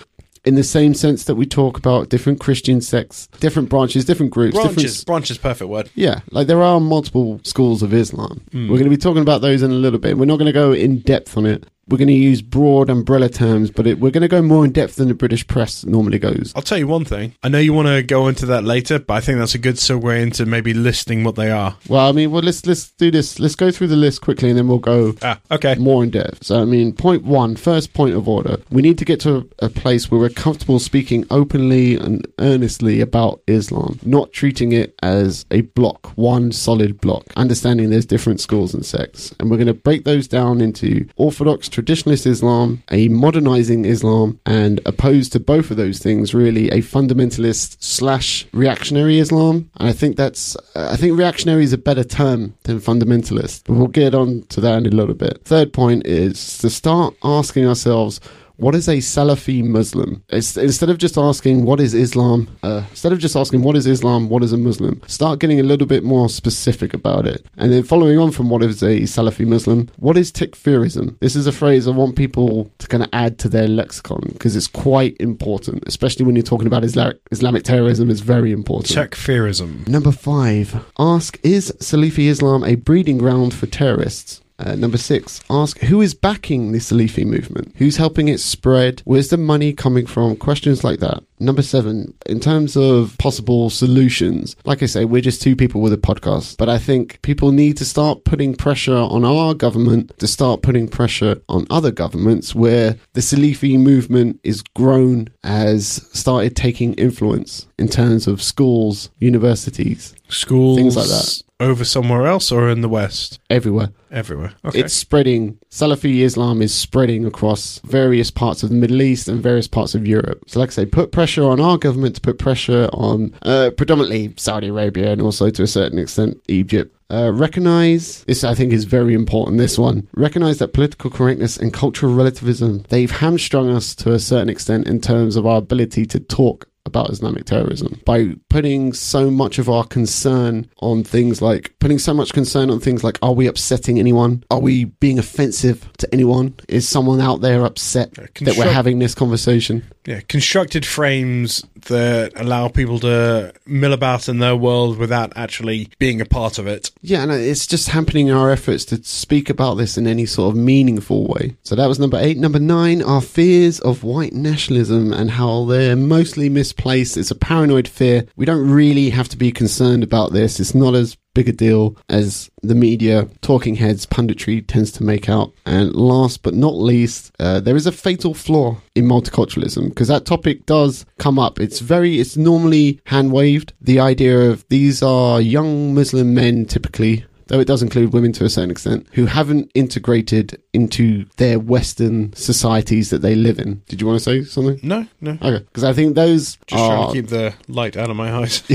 In the same sense that we talk about different Christian sects, different branches, different groups, different Branches. Branches, perfect word. yeah, like there are multiple schools of Islam. Hmm. We're going to be talking about those in a little bit. We're not going to go in depth on it. We're going to use broad umbrella terms, but it, we're going to go more in depth than the British press normally goes. I'll tell you one thing. I know you want to go into that later, but I think that's a good segue into maybe listing what they are. Well, I mean, well, let's let's do this. Let's go through the list quickly, and then we'll go Ah, okay. more in depth. So, I mean, point one, first point of order. We need to get to a place where we're comfortable speaking openly and earnestly about Islam, not treating it as a block, one solid block, understanding there's different schools and sects. And we're going to break those down into Orthodox, traditionalist Islam, a modernizing Islam, and opposed to both of those things, really, a fundamentalist slash reactionary Islam. And I think that's, I think reactionary is a better term than fundamentalist. But we'll get on to that in a little bit. Third point is to start asking ourselves, what is a Salafi Muslim? It's, instead of just asking what is Islam, uh, instead of just asking what is Islam, what is a Muslim, start getting a little bit more specific about it. And then following on from what is a Salafi Muslim, what is takfirism? This is a phrase I want people to kind of add to their lexicon because it's quite important, especially when you're talking about Islamic, Islamic terrorism. It's very important. Takfirism. Number five, ask is Salafi Islam a breeding ground for terrorists? Uh, number six, ask who is backing this Salafi movement? Who's helping it spread? Where's the money coming from? Questions like that. Number seven, in terms of possible solutions, like I say, we're just two people with a podcast, but I think people need to start putting pressure on our government to start putting pressure on other governments where the Salafi movement is grown, has started taking influence in terms of schools, universities, Schools. Things like that. Over somewhere else or in the West? everywhere. Everywhere. Okay. It's spreading. Salafi Islam is spreading across various parts of the Middle East and various parts of Europe. So, like I say, put pressure on our government to put pressure on uh, predominantly Saudi Arabia and also to a certain extent Egypt. Uh, recognize this, I think, is very important. This one recognize that political correctness and cultural relativism they've hamstrung us to a certain extent in terms of our ability to talk about Islamic terrorism by putting so much of our concern on things like putting so much concern on things like are we upsetting anyone? Are we being offensive to anyone? Is someone out there upset that we're having this conversation? Yeah, constructed frames that allow people to mill about in their world without actually being a part of it. Yeah, and it's just hampering our efforts to speak about this in any sort of meaningful way. So that was number eight. Number nine, our fears of white nationalism and how they're mostly misplaced. It's a paranoid fear. We don't really have to be concerned about this. It's not as big a deal as the media, talking heads, punditry tends to make out. And last but not least, uh, there is a fatal flaw in multiculturalism because that topic does come up. It's very, it's normally hand waved. The idea of these are young Muslim men typically. Though it does include women to a certain extent, who haven't integrated into their Western societies that they live in. Did you want to say something? No, no. Okay, because I think those Just trying are, to keep the light out of my eyes.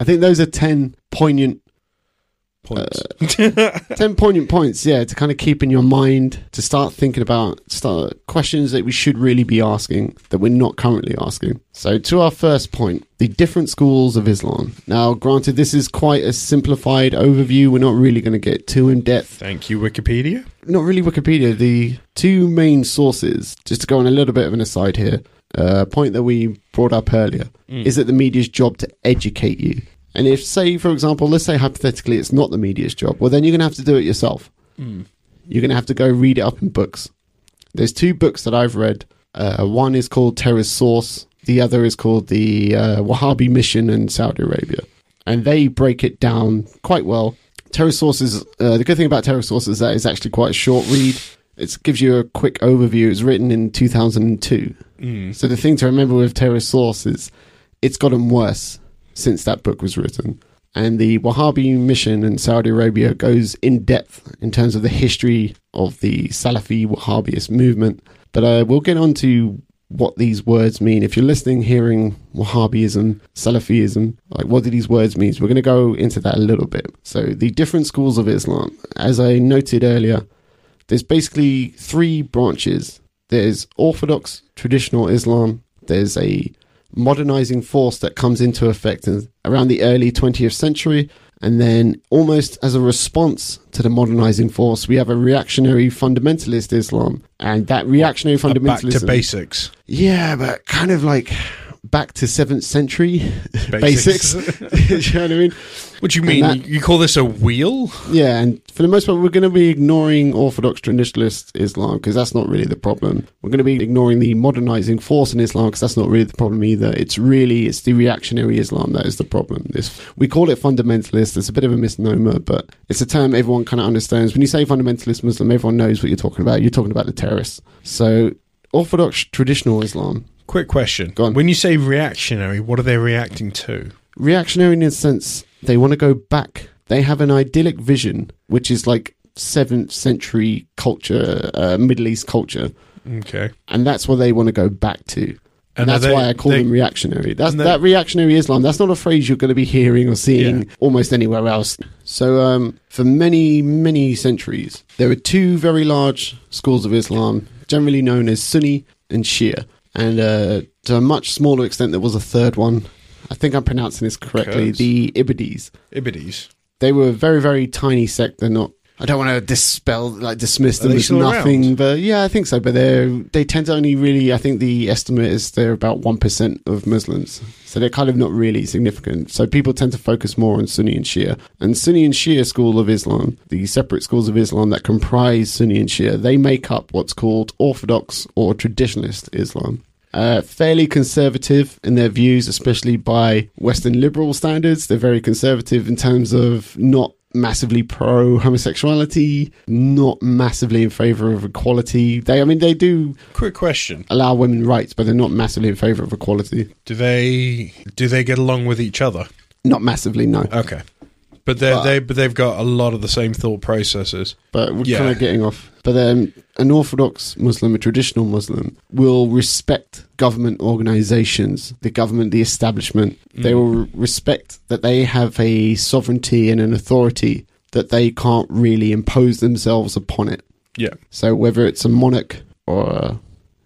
I think those are ten poignant Points. 10 poignant points, yeah, to kind of keep in your mind, to start thinking about start questions that we should really be asking that we're not currently asking. So, to our first point, the different schools of Islam. Now, granted, this is quite a simplified overview. We're not really going to get too in depth. Thank you, Wikipedia. Not really Wikipedia. The two main sources, just to go on a little bit of an aside here, uh, point that we brought up earlier, is it the media's job to educate you? And if, say, for example, let's say hypothetically it's not the media's job, well, then you're going to have to do it yourself. You're going to have to go read it up in books. There's two books that I've read. Uh, one is called Terror's Source. The other is called the uh, Wahhabi Mission in Saudi Arabia, and they break it down quite well. Terror Source is uh, the good thing about Terror Source is that it's actually quite a short read. It gives you a quick overview. It was written in 2002. So the thing to remember with Terror Source is it's gotten worse since that book was written. And the Wahhabi mission in Saudi Arabia goes in depth in terms of the history of the Salafi Wahhabist movement. But uh, we'll get on to what these words mean. If you're listening, hearing Wahhabism, Salafism, like what do these words mean? We're going to go into that a little bit. So the different schools of Islam, as I noted earlier, there's basically three branches. There's Orthodox traditional Islam. There's a modernizing force that comes into effect in, around the early 20th century. And then, almost as a response to the modernizing force, we have a reactionary fundamentalist Islam. And that reactionary Back fundamentalism. to basics. Yeah, but kind of like back to 7th century Basics. basics. you know what I mean? What do you mean? that- you call this a wheel? Yeah, and for the most part, we're going to be ignoring Orthodox traditionalist Islam because that's not really the problem. We're going to be ignoring the modernizing force in Islam because that's not really the problem either. It's really it's the reactionary Islam that is the problem. This we call it fundamentalist. It's a bit of a misnomer, but it's a term everyone kind of understands. When you say fundamentalist Muslim, everyone knows what you're talking about. You're talking about the terrorists. So Orthodox traditional Islam, Quick question. Go on. When you say reactionary, what are they reacting to? reactionary in a sense they want to go back. They have an idyllic vision which is like 7th century culture uh, middle east culture. Okay. and that's what they want to go back to. And, And that's they- why i call they- them reactionary. That's that reactionary islam that's not a phrase you're going to be hearing or seeing Yeah. almost anywhere else. So um, for many many centuries there were two very large schools of islam generally known as sunni and shia. And uh, to a much smaller extent there was a third one i think i'm pronouncing this correctly Kurds. the ibadis Ibidis. they were a very very tiny sect they're not I don't want to dispel, like dismiss them as nothing, around? but yeah, I think so. But they they tend to only really, I think the estimate is they're about one percent of Muslims, so they're kind of not really significant. So people tend to focus more on Sunni and Shia, and Sunni and Shia school of Islam, the separate schools of Islam that comprise Sunni and Shia, they make up what's called Orthodox or Traditionalist Islam uh, fairly conservative in their views, especially by Western liberal standards. They're very conservative in terms of not massively pro homosexuality, not massively in favor of equality. They, I mean, they do Quick question. allow women rights, but they're not massively in favor of equality. Do they do they get along with each other? Not massively, no. Okay. But they they but they've got a lot of the same thought processes. But we're Yeah. kind of getting off. But um, an Orthodox Muslim, a traditional Muslim, will respect government organizations, the government, the establishment. They will respect that they have a sovereignty and an authority that they can't really impose themselves upon it. Yeah. So whether it's a monarch or a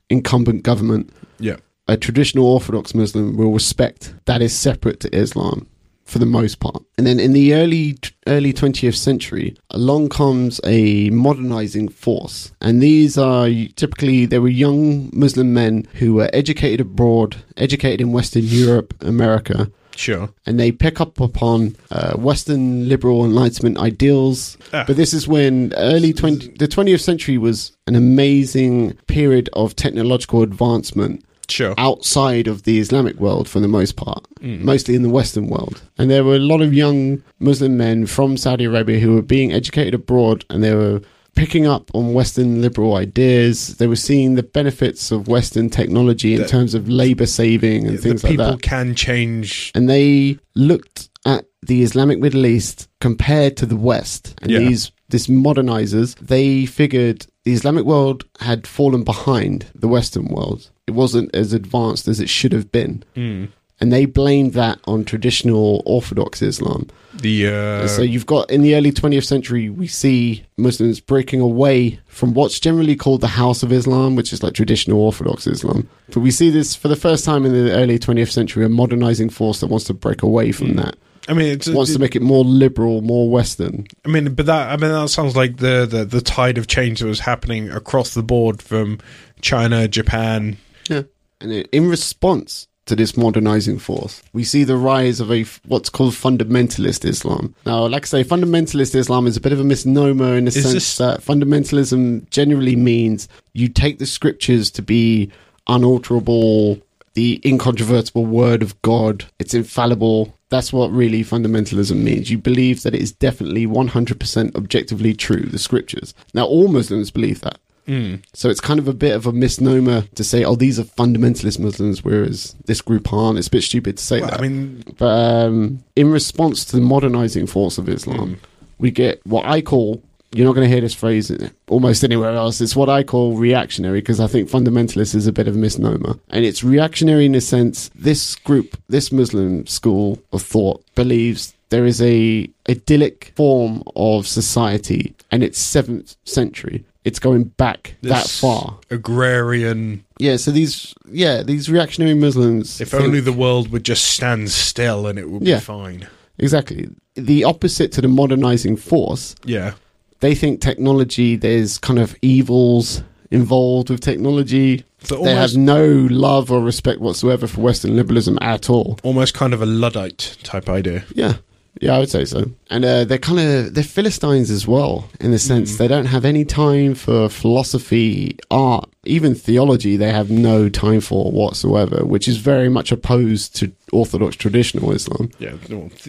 incumbent government, Yeah. a traditional Orthodox Muslim will respect that is separate to Islam for the most part. And then in the early early 20th century, along comes a modernizing force. And these are typically they were young Muslim men who were educated abroad, educated in Western Europe, America, Sure. and they pick up upon uh, Western liberal enlightenment ideals. Ah. But this is when early 20, the 20th century was an amazing period of technological advancement Sure. outside of the Islamic world for the most part, mm. mostly in the Western world. And there were a lot of young Muslim men from Saudi Arabia who were being educated abroad and they were picking up on Western liberal ideas. They were seeing the benefits of Western technology in The- terms of labor saving and things like that. people can change And they looked at the Islamic Middle East compared to the West. And Yeah. these this modernizers, they figured the Islamic world had fallen behind the Western world. It wasn't as advanced as it should have been. Mm. And they blamed that on traditional Orthodox Islam. the uh, so you've got in the early 20th century, we see Muslims breaking away from what's generally called the House of Islam, which is like traditional Orthodox Islam. But we see this for the first time in the early 20th century, a modernizing force that wants to break away from that, I mean, it's, wants to make it more liberal, more Western. I mean, but that I mean that sounds like the, the the tide of change that was happening across the board from China, Japan. Yeah. And in response to this modernizing force, we see the rise of a what's called fundamentalist Islam. Now, like I say, fundamentalist Islam is a bit of a misnomer in the Is sense this- that fundamentalism generally means you take the scriptures to be unalterable, the incontrovertible word of God. It's infallible. That's what really fundamentalism means. You believe that it is definitely 100% objectively true, the scriptures. Now, all Muslims believe that. Mm. So it's kind of a bit of a misnomer to say, oh, these are fundamentalist Muslims, whereas this group aren't. It's a bit stupid to say Well, that. I mean, but um, in response to the modernizing force of Islam, we get what I call You're not going to hear this phrase almost anywhere else. It's what I call reactionary because I think fundamentalist is a bit of a misnomer. And it's reactionary in the sense this group, this Muslim school of thought believes there is a idyllic form of society and it's 7th century. It's going back that far. agrarian. Yeah, so these yeah, these reactionary Muslims If think- only the world would just stand still and it would Yeah. be fine. Exactly. The opposite to the modernizing force Yeah. They think technology there's kind of evils involved with technology. So they have no love or respect whatsoever for western liberalism at all. Almost kind of a Luddite type idea. yeah yeah i would say so and uh, they're kind of they're philistines as well in the sense Mm. they don't have any time for philosophy art even theology they have no time for whatsoever which is very much opposed to orthodox traditional islam Yeah.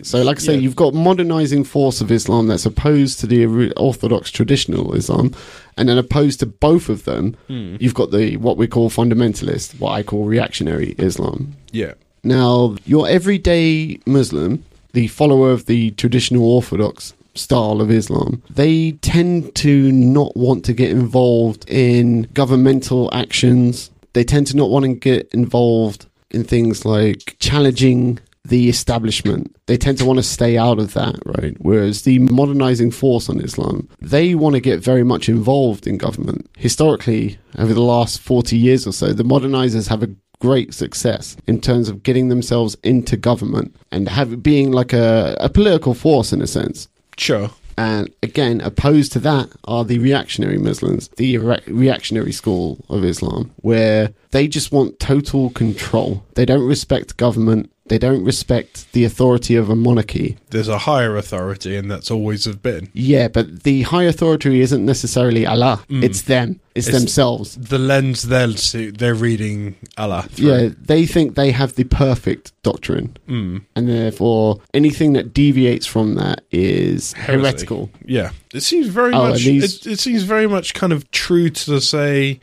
So, like I say, yeah. you've got modernizing force of Islam that's opposed to the Orthodox traditional Islam, and then opposed to both of them, Hmm. you've got the what we call fundamentalist, what I call reactionary Islam. Yeah. Now, your everyday Muslim, the follower of the traditional Orthodox style of Islam, they tend to not want to get involved in governmental actions. They tend to not want to get involved in things like challenging the establishment. They tend to want to stay out of that, right? Whereas the modernizing force on Islam, they want to get very much involved in government. Historically, over the last 40 years or so, the modernizers have a great success in terms of getting themselves into government and have being like a, a political force in a sense. Sure. And again, opposed to that are the reactionary Muslims, the re- reactionary school of Islam, where they just want total control. They don't respect government. They don't respect the authority of a monarchy. There's a higher authority, and that's always have been. Yeah, but the high authority isn't necessarily Allah. It's them. It's, It's- themselves. The lens they're they're reading Allah. Through. Yeah, they think they have the perfect doctrine. Mm. And therefore, anything that deviates from that is Heresy. heretical. Yeah, it seems very Oh, much. these- it, it seems very much kind of true to say,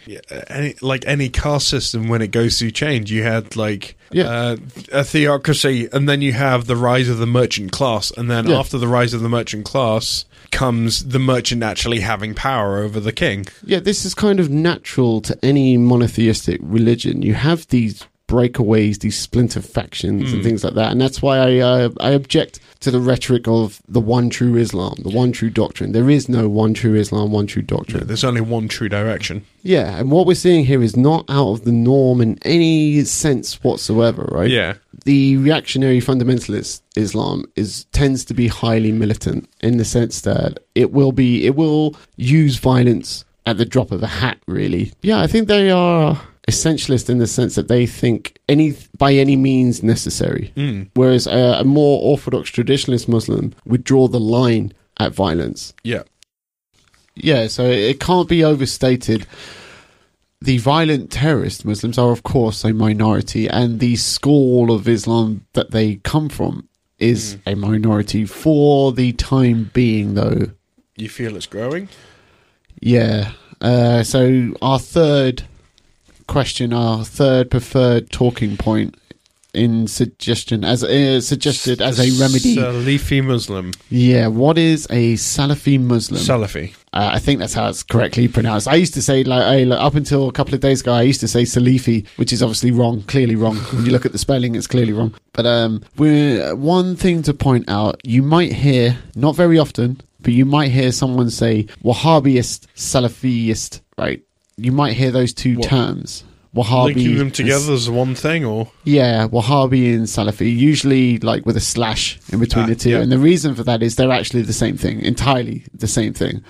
any, like any caste system when it goes through change. You had like Yeah. uh, a theocracy, and then you have the rise of the merchant class, and then Yeah. after the rise of the merchant class comes the merchant actually having power over the king. Yeah, this is kind of natural to any monotheistic religion. You have these breakaways, these splinter factions, and things like that, and that's why I uh, I object to the rhetoric of the one true Islam, the one true doctrine. There is no one true Islam, one true doctrine. There's only one true direction. Yeah, and what we're seeing here is not out of the norm in any sense whatsoever, right? Yeah, the reactionary fundamentalist Islam is tends to be highly militant in the sense that it will be it will use violence at the drop of a hat really yeah i think they are essentialist in the sense that they think any by any means necessary Mm. whereas a, a more orthodox traditionalist muslim would draw the line at violence yeah, yeah, so it can't be overstated. The violent terrorist Muslims are, of course, a minority, and the school of Islam that they come from is a minority for the time being, though. you feel it's growing. Yeah. Uh, so, our third question, our third preferred talking point in suggestion, as uh, suggested as a remedy. Salafi Muslim, yeah, what is a Salafi Muslim? Salafi. Uh, I think that's how it's correctly pronounced. I used to say, like, I, like, up until a couple of days ago, I used to say Salifi, which is obviously wrong, clearly wrong. when you look at the spelling, it's clearly wrong. But um, we're, one thing to point out, you might hear, not very often, but you might hear someone say Wahhabist, Salafist, right? You might hear those two What? terms. Wahhabi. Linking them together as one thing, or yeah, Wahhabi and Salafi, usually like with a slash in between Ah, the two. yeah. And the reason for that is they're actually the same thing, entirely the same thing.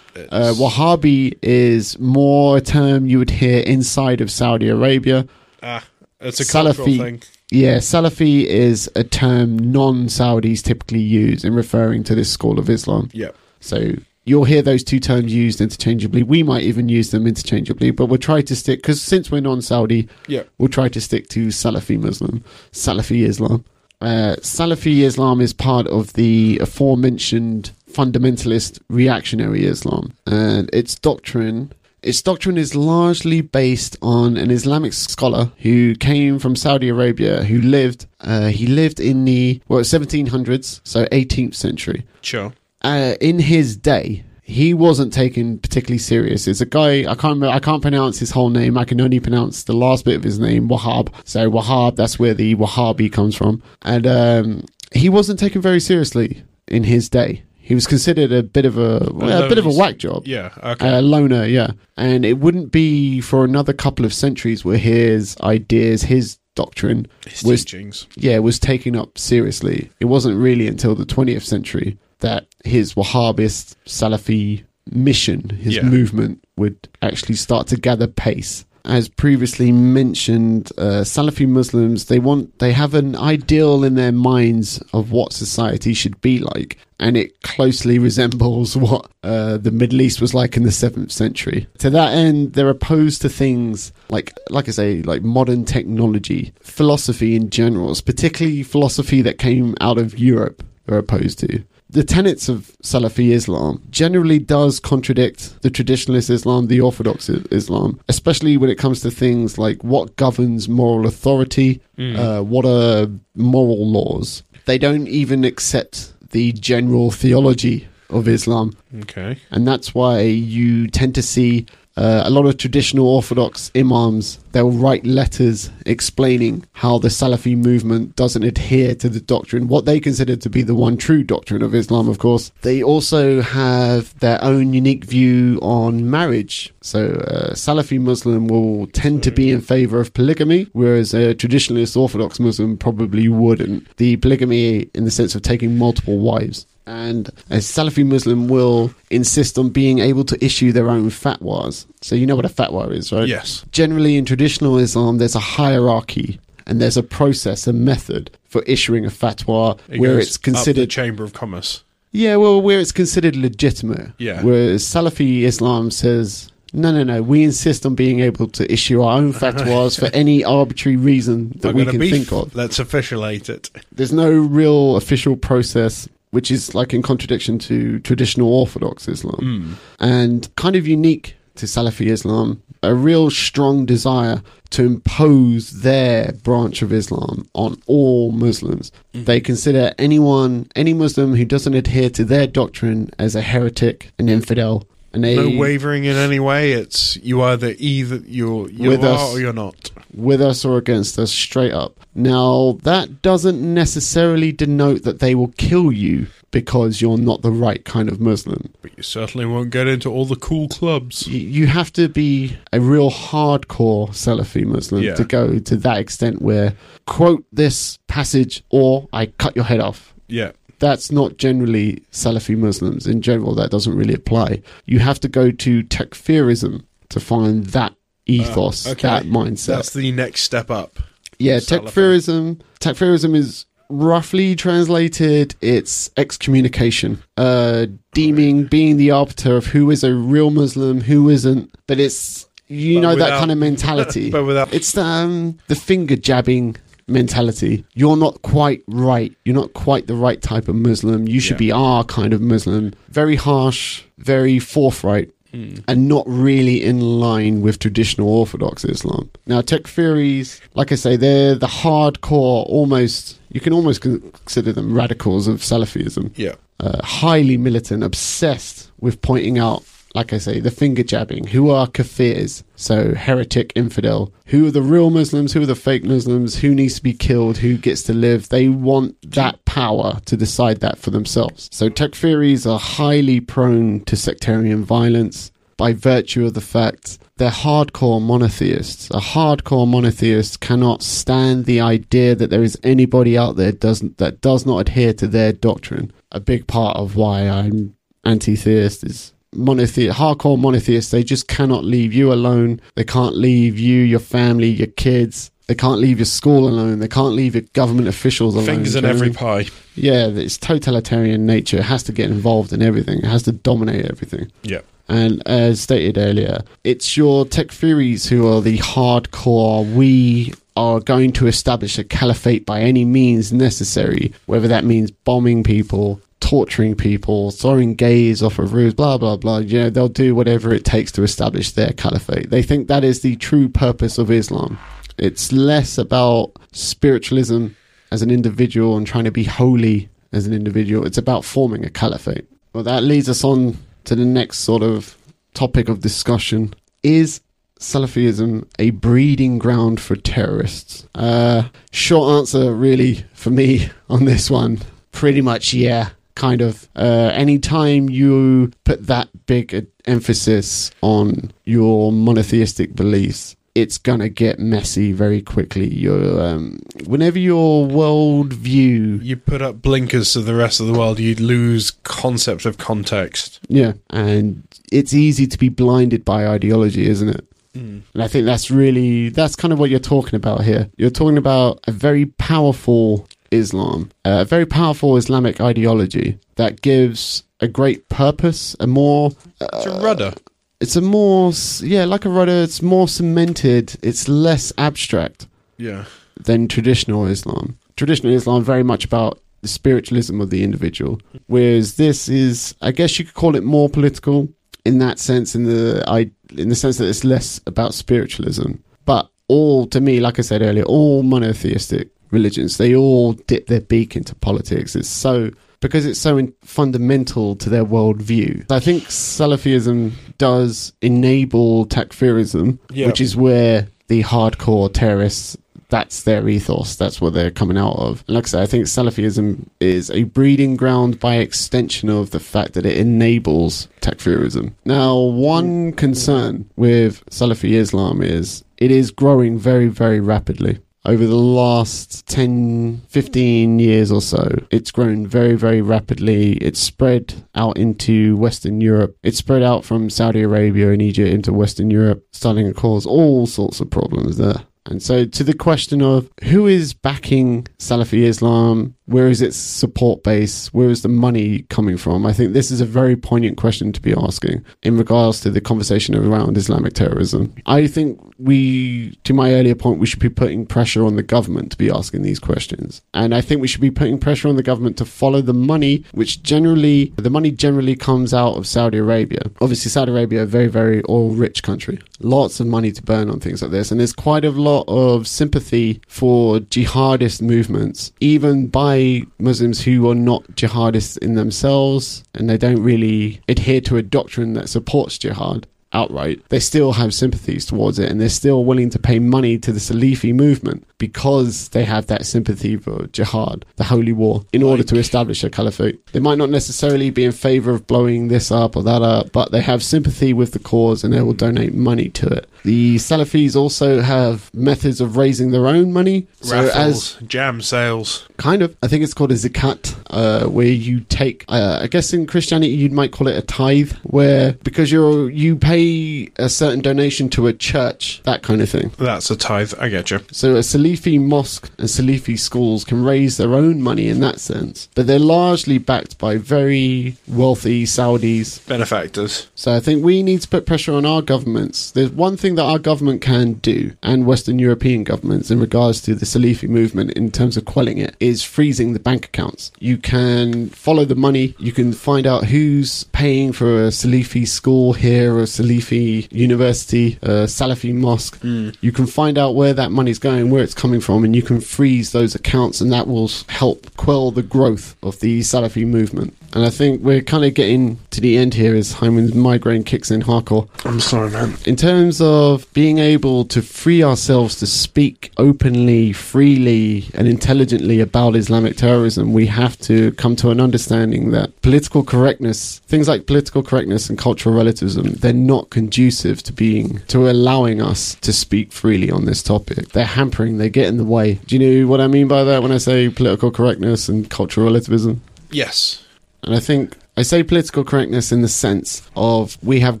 Uh, Wahhabi is more a term you would hear inside of Saudi Arabia. ah, it's a cultural Salafi. thing. Yeah, Salafi is a term non Saudis typically use in referring to this school of Islam. Yeah. So you'll hear those two terms used interchangeably. We might even use them interchangeably, but we'll try to stick, because since we're non Saudi, Yeah. we'll try to stick to Salafi Muslim, Salafi Islam. Uh, Salafi Islam is part of the aforementioned fundamentalist reactionary Islam, and its doctrine. Its doctrine is largely based on an Islamic scholar who came from Saudi Arabia, who lived. Uh, he lived in the well 1700s, so 18th century. Sure. Uh, in his day, he wasn't taken particularly serious. It's a guy I can't remember, I can't pronounce his whole name. I can only pronounce the last bit of his name, Wahhab. So Wahhab, that's where the Wahhabi comes from, and um, he wasn't taken very seriously in his day. He was considered a bit of a, well, a bit of a whack job. Yeah. Okay. A loner, yeah. And it wouldn't be for another couple of centuries where his ideas, his doctrine His was teachings. yeah, was taken up seriously. It wasn't really until the 20th century that his Wahhabist Salafi mission, his Yeah. movement, would actually start to gather pace. As previously mentioned, uh, Salafi Muslims they want they have an ideal in their minds of what society should be like, and it closely resembles what uh, the Middle East was like in the seventh century. To that end, they're opposed to things like, like I say, like modern technology, philosophy in general, particularly philosophy that came out of Europe. They're opposed to the tenets of Salafi Islam generally does contradict the traditionalist Islam, the Orthodox Islam, especially when it comes to things like what governs moral authority, uh, what are moral laws. They don't even accept the general theology of Islam, Okay. and that's why you tend to see uh, a lot of traditional Orthodox imams. They'll write letters explaining how the Salafi movement doesn't adhere to the doctrine, what they consider to be the one true doctrine of Islam. Of course, they also have their own unique view on marriage. So, uh, Salafi Muslim will tend to be in favor of polygamy, whereas a traditionalist Orthodox Muslim probably wouldn't. The polygamy, in the sense of taking multiple wives. And a Salafi Muslim will insist on being able to issue their own fatwas. So you know what a fatwa is, right? Yes. Generally, in traditional Islam, there's a hierarchy and there's a process, a method for issuing a fatwa It where it's considered. Chamber of Commerce. yeah, well, where it's considered legitimate. Yeah. Whereas Salafi Islam says. No, no, no. We insist on being able to issue our own fatwas for any arbitrary reason that we can beef. think of. Let's officialate it. There's no real official process, which is like in contradiction to traditional Orthodox Islam hmm. and kind of unique to Salafi Islam. A real strong desire to impose their branch of Islam on all Muslims. Hmm. They consider anyone, any Muslim who doesn't adhere to their doctrine as a heretic, an hmm. infidel, and they No wavering in any way. It's you either either you're you With are us. or you're not. with us or against us straight up. Now, that doesn't necessarily denote that they will kill you because you're not the right kind of Muslim. But you certainly won't get into all the cool clubs. Y- You have to be a real hardcore Salafi Muslim Yeah. to go to that extent where quote this passage or I cut your head off. Yeah. That's not generally Salafi Muslims. In general, that doesn't really apply. You have to go to Takfirism to find that ethos, Uh, okay. that mindset. That's the next step up. Yeah, takfirism. Takfirism is roughly translated. It's excommunication, uh, deeming, being the arbiter of who is a real Muslim, who isn't. But it's you But know that kind of mentality. But without it's um, the finger jabbing mentality. You're not quite right. You're not quite the right type of Muslim. You should Yeah. be our kind of Muslim. Very harsh, very forthright, and not really in line with traditional Orthodox Islam. Now, tech Takfiris, like I say, they're the hardcore, almost, you can almost consider them radicals of Salafism yeah. uh, highly militant, obsessed with pointing out, like I say, the finger jabbing. Who are kafirs? So heretic, infidel. Who are the real Muslims? Who are the fake Muslims? Who needs to be killed? Who gets to live? They want that power to decide that for themselves. So Takfiris are highly prone to sectarian violence by virtue of the fact they're hardcore monotheists. A hardcore monotheist cannot stand the idea that there is anybody out there doesn't that does not adhere to their doctrine. A big part of why I'm anti-theist is monotheist hardcore monotheists they just cannot leave you alone. They can't leave you your family your kids. They can't leave your school alone. They can't leave your government officials alone Fingers in you know what I every pie. yeah it's totalitarian nature. It has to get involved in everything. It has to dominate everything. Yeah. and as stated earlier, it's your Takfiris who are the hardcore. We are going to establish a caliphate by any means necessary, whether that means bombing people, torturing people, throwing gays off of roofs, blah, blah, blah. You know, they'll do whatever it takes to establish their caliphate. They think that is the true purpose of Islam. It's less about spiritualism as an individual and trying to be holy as an individual. It's about forming a caliphate. Well, that leads us on to the next sort of topic of discussion. Is Salafism a breeding ground for terrorists? Uh, short answer, really, for me on this one. Pretty much, yeah. Kind of. Uh, anytime you put that big emphasis on your monotheistic beliefs, it's gonna get messy very quickly. Your um, whenever your world view You put up blinkers to the rest of the world, you'd lose concept of context. Yeah, and it's easy to be blinded by ideology, isn't it? Mm. And I think that's really that's kind of what you're talking about here. You're talking about a very powerful Islam, a very powerful Islamic ideology that gives a great purpose, a more It's a rudder. Uh, it's a more yeah, like a rudder, it's more cemented, it's less abstract Yeah. than traditional Islam. Traditional Islam very much about the spiritualism of the individual, whereas this is, I guess you could call it more political in that sense, in the I in the sense that it's less about spiritualism. But all to me, like I said earlier, all monotheistic religions they all dip their beak into politics. It's so because it's so in, fundamental to their worldview. I think Salafism does enable takfirism, Yeah. which is where the hardcore terrorists that's their ethos. That's what they're coming out of. And like I said, I think Salafism is a breeding ground by extension of the fact that it enables takfirism. Now, one concern with Salafi Islam is it is growing very, very rapidly. Over the last 10, 15 years or so, it's grown very, very rapidly. It's spread out into Western Europe. It's spread out from Saudi Arabia and Egypt into Western Europe, starting to cause all sorts of problems there. And so, to the question of who is backing Salafi Islam, where is its support base, where is the money coming from? I think this is a very poignant question to be asking in regards to the conversation around Islamic terrorism. I think we, to my earlier point, we should be putting pressure on the government to be asking these questions. And I think we should be putting pressure on the government to follow the money, which generally, the money generally comes out of Saudi Arabia. Obviously, Saudi Arabia, a very, very oil rich country. Lots of money to burn on things like this. And there's quite a lot of sympathy for jihadist movements, even by Muslims who are not jihadists in themselves and they don't really adhere to a doctrine that supports jihad outright, they still have sympathies towards it and they're still willing to pay money to the Salafi movement because they have that sympathy for jihad, the holy war, in order to establish a caliphate. They might not necessarily be in favor of blowing this up or that up, but they have sympathy with the cause and they will donate money to it. The Salafis also have methods of raising their own money. So as Raffles, jam sales. kind of. I think it's called a zakat, uh, where you take. Uh, I guess in Christianity you might call it a tithe, where because you're you pay a certain donation to a church, that kind of thing. That's a tithe. I get you. So a Salafi mosque and Salafi schools can raise their own money in that sense, but they're largely backed by very wealthy Saudis. Benefactors. So I think we need to put pressure on our governments. There's one thing that our government can do, and Western European governments, in regards to the Salafi movement in terms of quelling it, is freezing the bank accounts. You can follow the money. You can find out who's paying for a Salafi school here, a Salafi university, a Salafi mosque. Hmm. You can find out where that money's going, where it's coming from, and you can freeze those accounts, and that will help quell the growth of the Salafi movement. And I think we're kind of getting to the end here as Hyman's migraine kicks in hardcore. I'm sorry, man. In terms of being able to free ourselves to speak openly, freely, and intelligently about Islamic terrorism, we have to come to an understanding that political correctness, things like political correctness and cultural relativism, they're not conducive to being, to allowing us to speak freely on this topic. They're hampering, they get in the way. Do you know what I mean by that when I say political correctness and cultural relativism? Yes. And I think I say political correctness in the sense of we have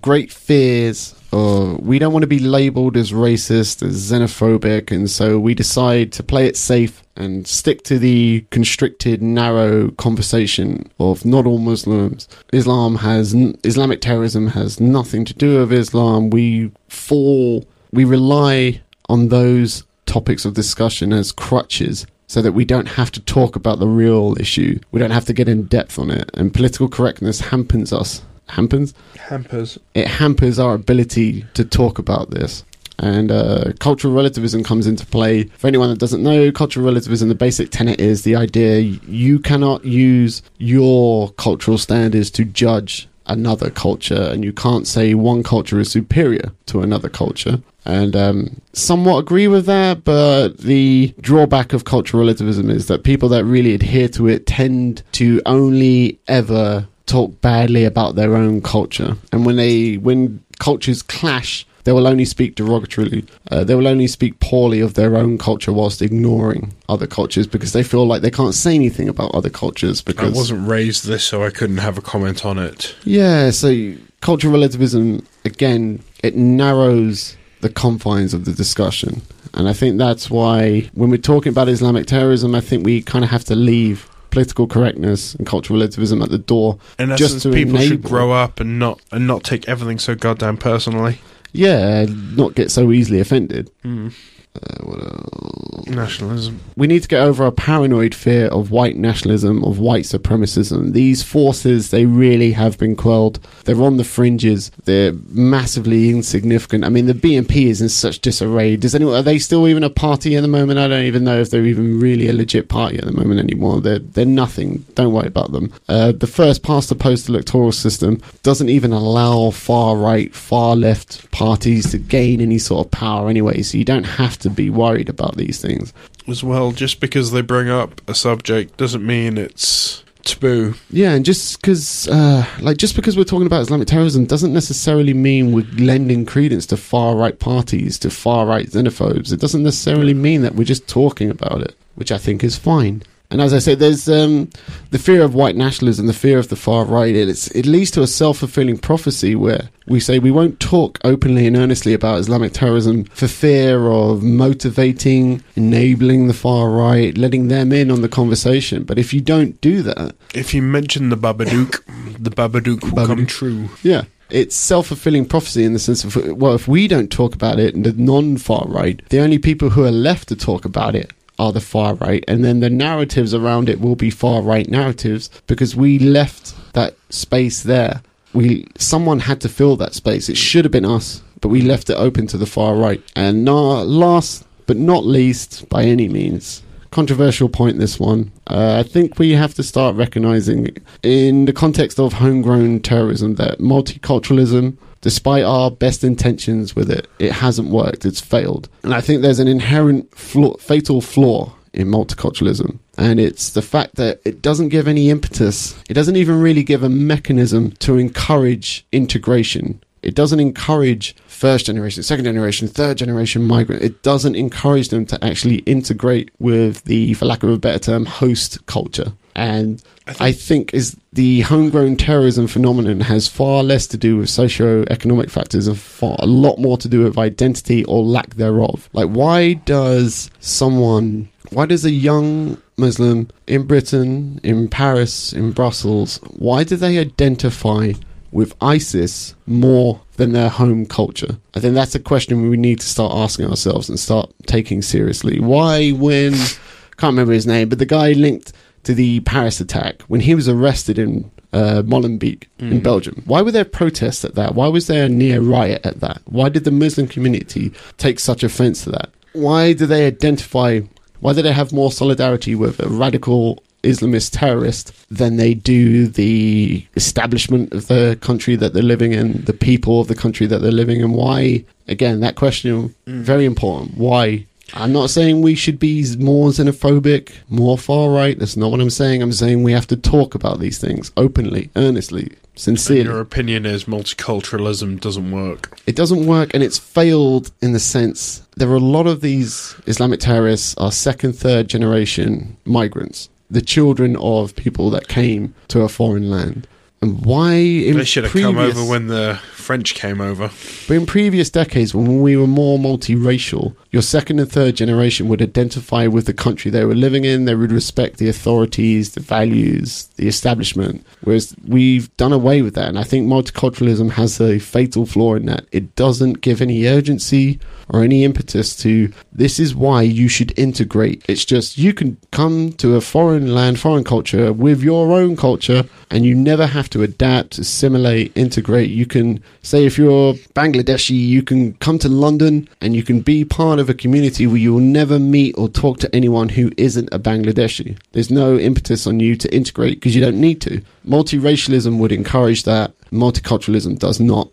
great fears or we don't want to be labeled as racist, as xenophobic, and so we decide to play it safe and stick to the constricted, narrow conversation of not all Muslims. Islam has Islamic terrorism has nothing to do with Islam. We fall, we rely on those topics of discussion as crutches so that we don't have to talk about the real issue. We don't have to get in depth on it. And political correctness hampers us. Hampers? Hampers. It hampers our ability to talk about this. And uh, cultural relativism comes into play. For anyone that doesn't know, cultural relativism, the basic tenet is the idea you cannot use your cultural standards to judge another culture, and you can't say one culture is superior to another culture. And um, somewhat agree with that, but the drawback of cultural relativism is that people that really adhere to it tend to only ever talk badly about their own culture. And when they when cultures clash, they will only speak derogatorily. Uh, they will only speak poorly of their own culture whilst ignoring other cultures because they feel like they can't say anything about other cultures because I wasn't raised this, so I couldn't have a comment on it. yeah. So cultural relativism again it narrows the confines of the discussion, and I think that's why when we're talking about Islamic terrorism, I think we kind of have to leave political correctness and cultural relativism at the door In Just to people should grow up and not and not take everything so goddamn personally. yeah, not get so easily offended. Mm. Uh, what else? Nationalism. We need to get over our paranoid fear of white nationalism, of white supremacism. These forces, they really have been quelled. They're on the fringes. They're massively insignificant. I mean, the BNP is in such disarray. Does anyone, are they still even a party at the moment? I don't even know if they're even really a legit party at the moment anymore. They're, they're nothing. Don't worry about them. Uh, the first past the post electoral system doesn't even allow far right, far left parties to gain any sort of power anyway, so you don't have to be worried about these things. As well, just because they bring up a subject doesn't mean it's taboo. Yeah, and just because, uh, like, just because we're talking about Islamic terrorism doesn't necessarily mean we're lending credence to far right parties, to far right xenophobes. It doesn't necessarily mean that we're just talking about it, which I think is fine. And as I said, there's um, the fear of white nationalism, the fear of the far right. It's, it leads to a self fulfilling prophecy where we say we won't talk openly and earnestly about Islamic terrorism for fear of motivating, enabling the far right, letting them in on the conversation. But if you don't do that, If you mention the Babadook, the Babadook will come true. Yeah. It's self fulfilling prophecy in the sense of, well, if we don't talk about it, the non far right, the only people who are left to talk about it are the far right. And then the narratives around it will be far right narratives because we left that space there. We Someone had to fill that space. It should have been us, but we left it open to the far right. And last but not least, by any means, controversial point this one. Uh, I think we have to start recognizing, in the context of homegrown terrorism, that multiculturalism, despite our best intentions with it, it hasn't worked. It's failed. And I think there's an inherent flaw, fatal flaw in multiculturalism. And it's the fact that it doesn't give any impetus. It doesn't even really give a mechanism to encourage integration. It doesn't encourage first generation, second generation, third generation migrant. It doesn't encourage them to actually integrate with the, for lack of a better term, host culture. And I think is the homegrown terrorism phenomenon has far less to do with socio-economic factors and far a lot more to do with identity or lack thereof. Like why does someone why does a young Muslim in Britain, in Paris, in Brussels, why do they identify with ISIS more than their home culture? I think that's a question we need to start asking ourselves and start taking seriously. Why, when, can't remember his name, but the guy linked to the Paris attack, when he was arrested in uh, Molenbeek in Belgium, why were there protests at that? Why was there a near riot at that? Why did the Muslim community take such offense to that? Why do they identify, why do they have more solidarity with a radical Islamist terrorist than they do the establishment of the country that they're living in, the people of the country that they're living in. Why? Again, that question very important. Why? I'm not saying we should be more xenophobic, more far right. That's not what I'm saying. I'm saying we have to talk about these things openly, earnestly, And sincerely. your opinion is multiculturalism doesn't work. It doesn't work, and it's failed in the sense there are a lot of these Islamic terrorists are second, third generation migrants, the children of people that came to a foreign land. And why in They should have previous, come over when the French came over. but in previous decades, when we were more multiracial, your second and third generation would identify with the country they were living in. They would respect the authorities, the values, the establishment. Whereas we've done away with that. And I think multiculturalism has a fatal flaw in that. It doesn't give any urgency or any impetus to this is why you should integrate. It's just you can come to a foreign land, foreign culture with your own culture, and you never have to adapt, assimilate, integrate. You can say if you're Bangladeshi, you can come to London and you can be part of a community where you will never meet or talk to anyone who isn't a Bangladeshi. There's no impetus on you to integrate because you don't need to. Multiracialism would encourage that. multiculturalism does not.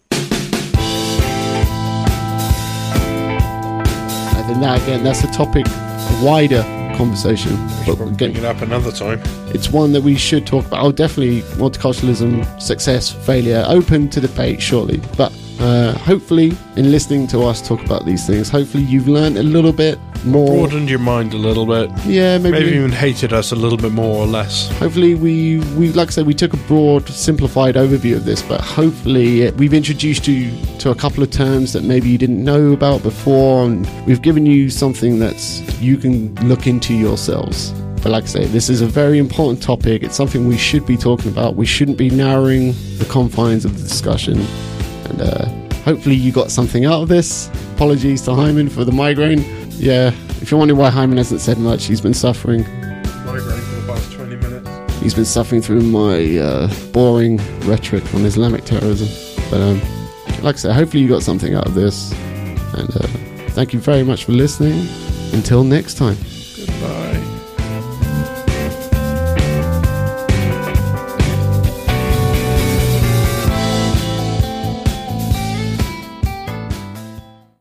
And that again, that's a topic, wider conversation. But again, bring it up another time. it's one that we should talk about. Oh, definitely multiculturalism, success, failure, open to debate, surely. But uh, hopefully, in listening to us talk about these things, hopefully you've learned a little bit more. Broadened your mind a little bit. Yeah, maybe. Maybe even hated us a little bit more or less. Hopefully, we, we like I said, we took a broad, simplified overview of this, but hopefully, we've introduced you to a couple of terms that maybe you didn't know about before, and we've given you something that's you can look into yourselves. But like I say, this is a very important topic. It's something we should be talking about. We shouldn't be narrowing the confines of the discussion. And uh, hopefully, you got something out of this. Apologies to Hyman for the migraine. Yeah, if you're wondering why Hyman hasn't said much, he's been suffering. Migraine for the past 20 minutes. He's been suffering through my uh, boring rhetoric on Islamic terrorism. But um, like I said, hopefully you got something out of this. And uh, thank you very much for listening. Until next time.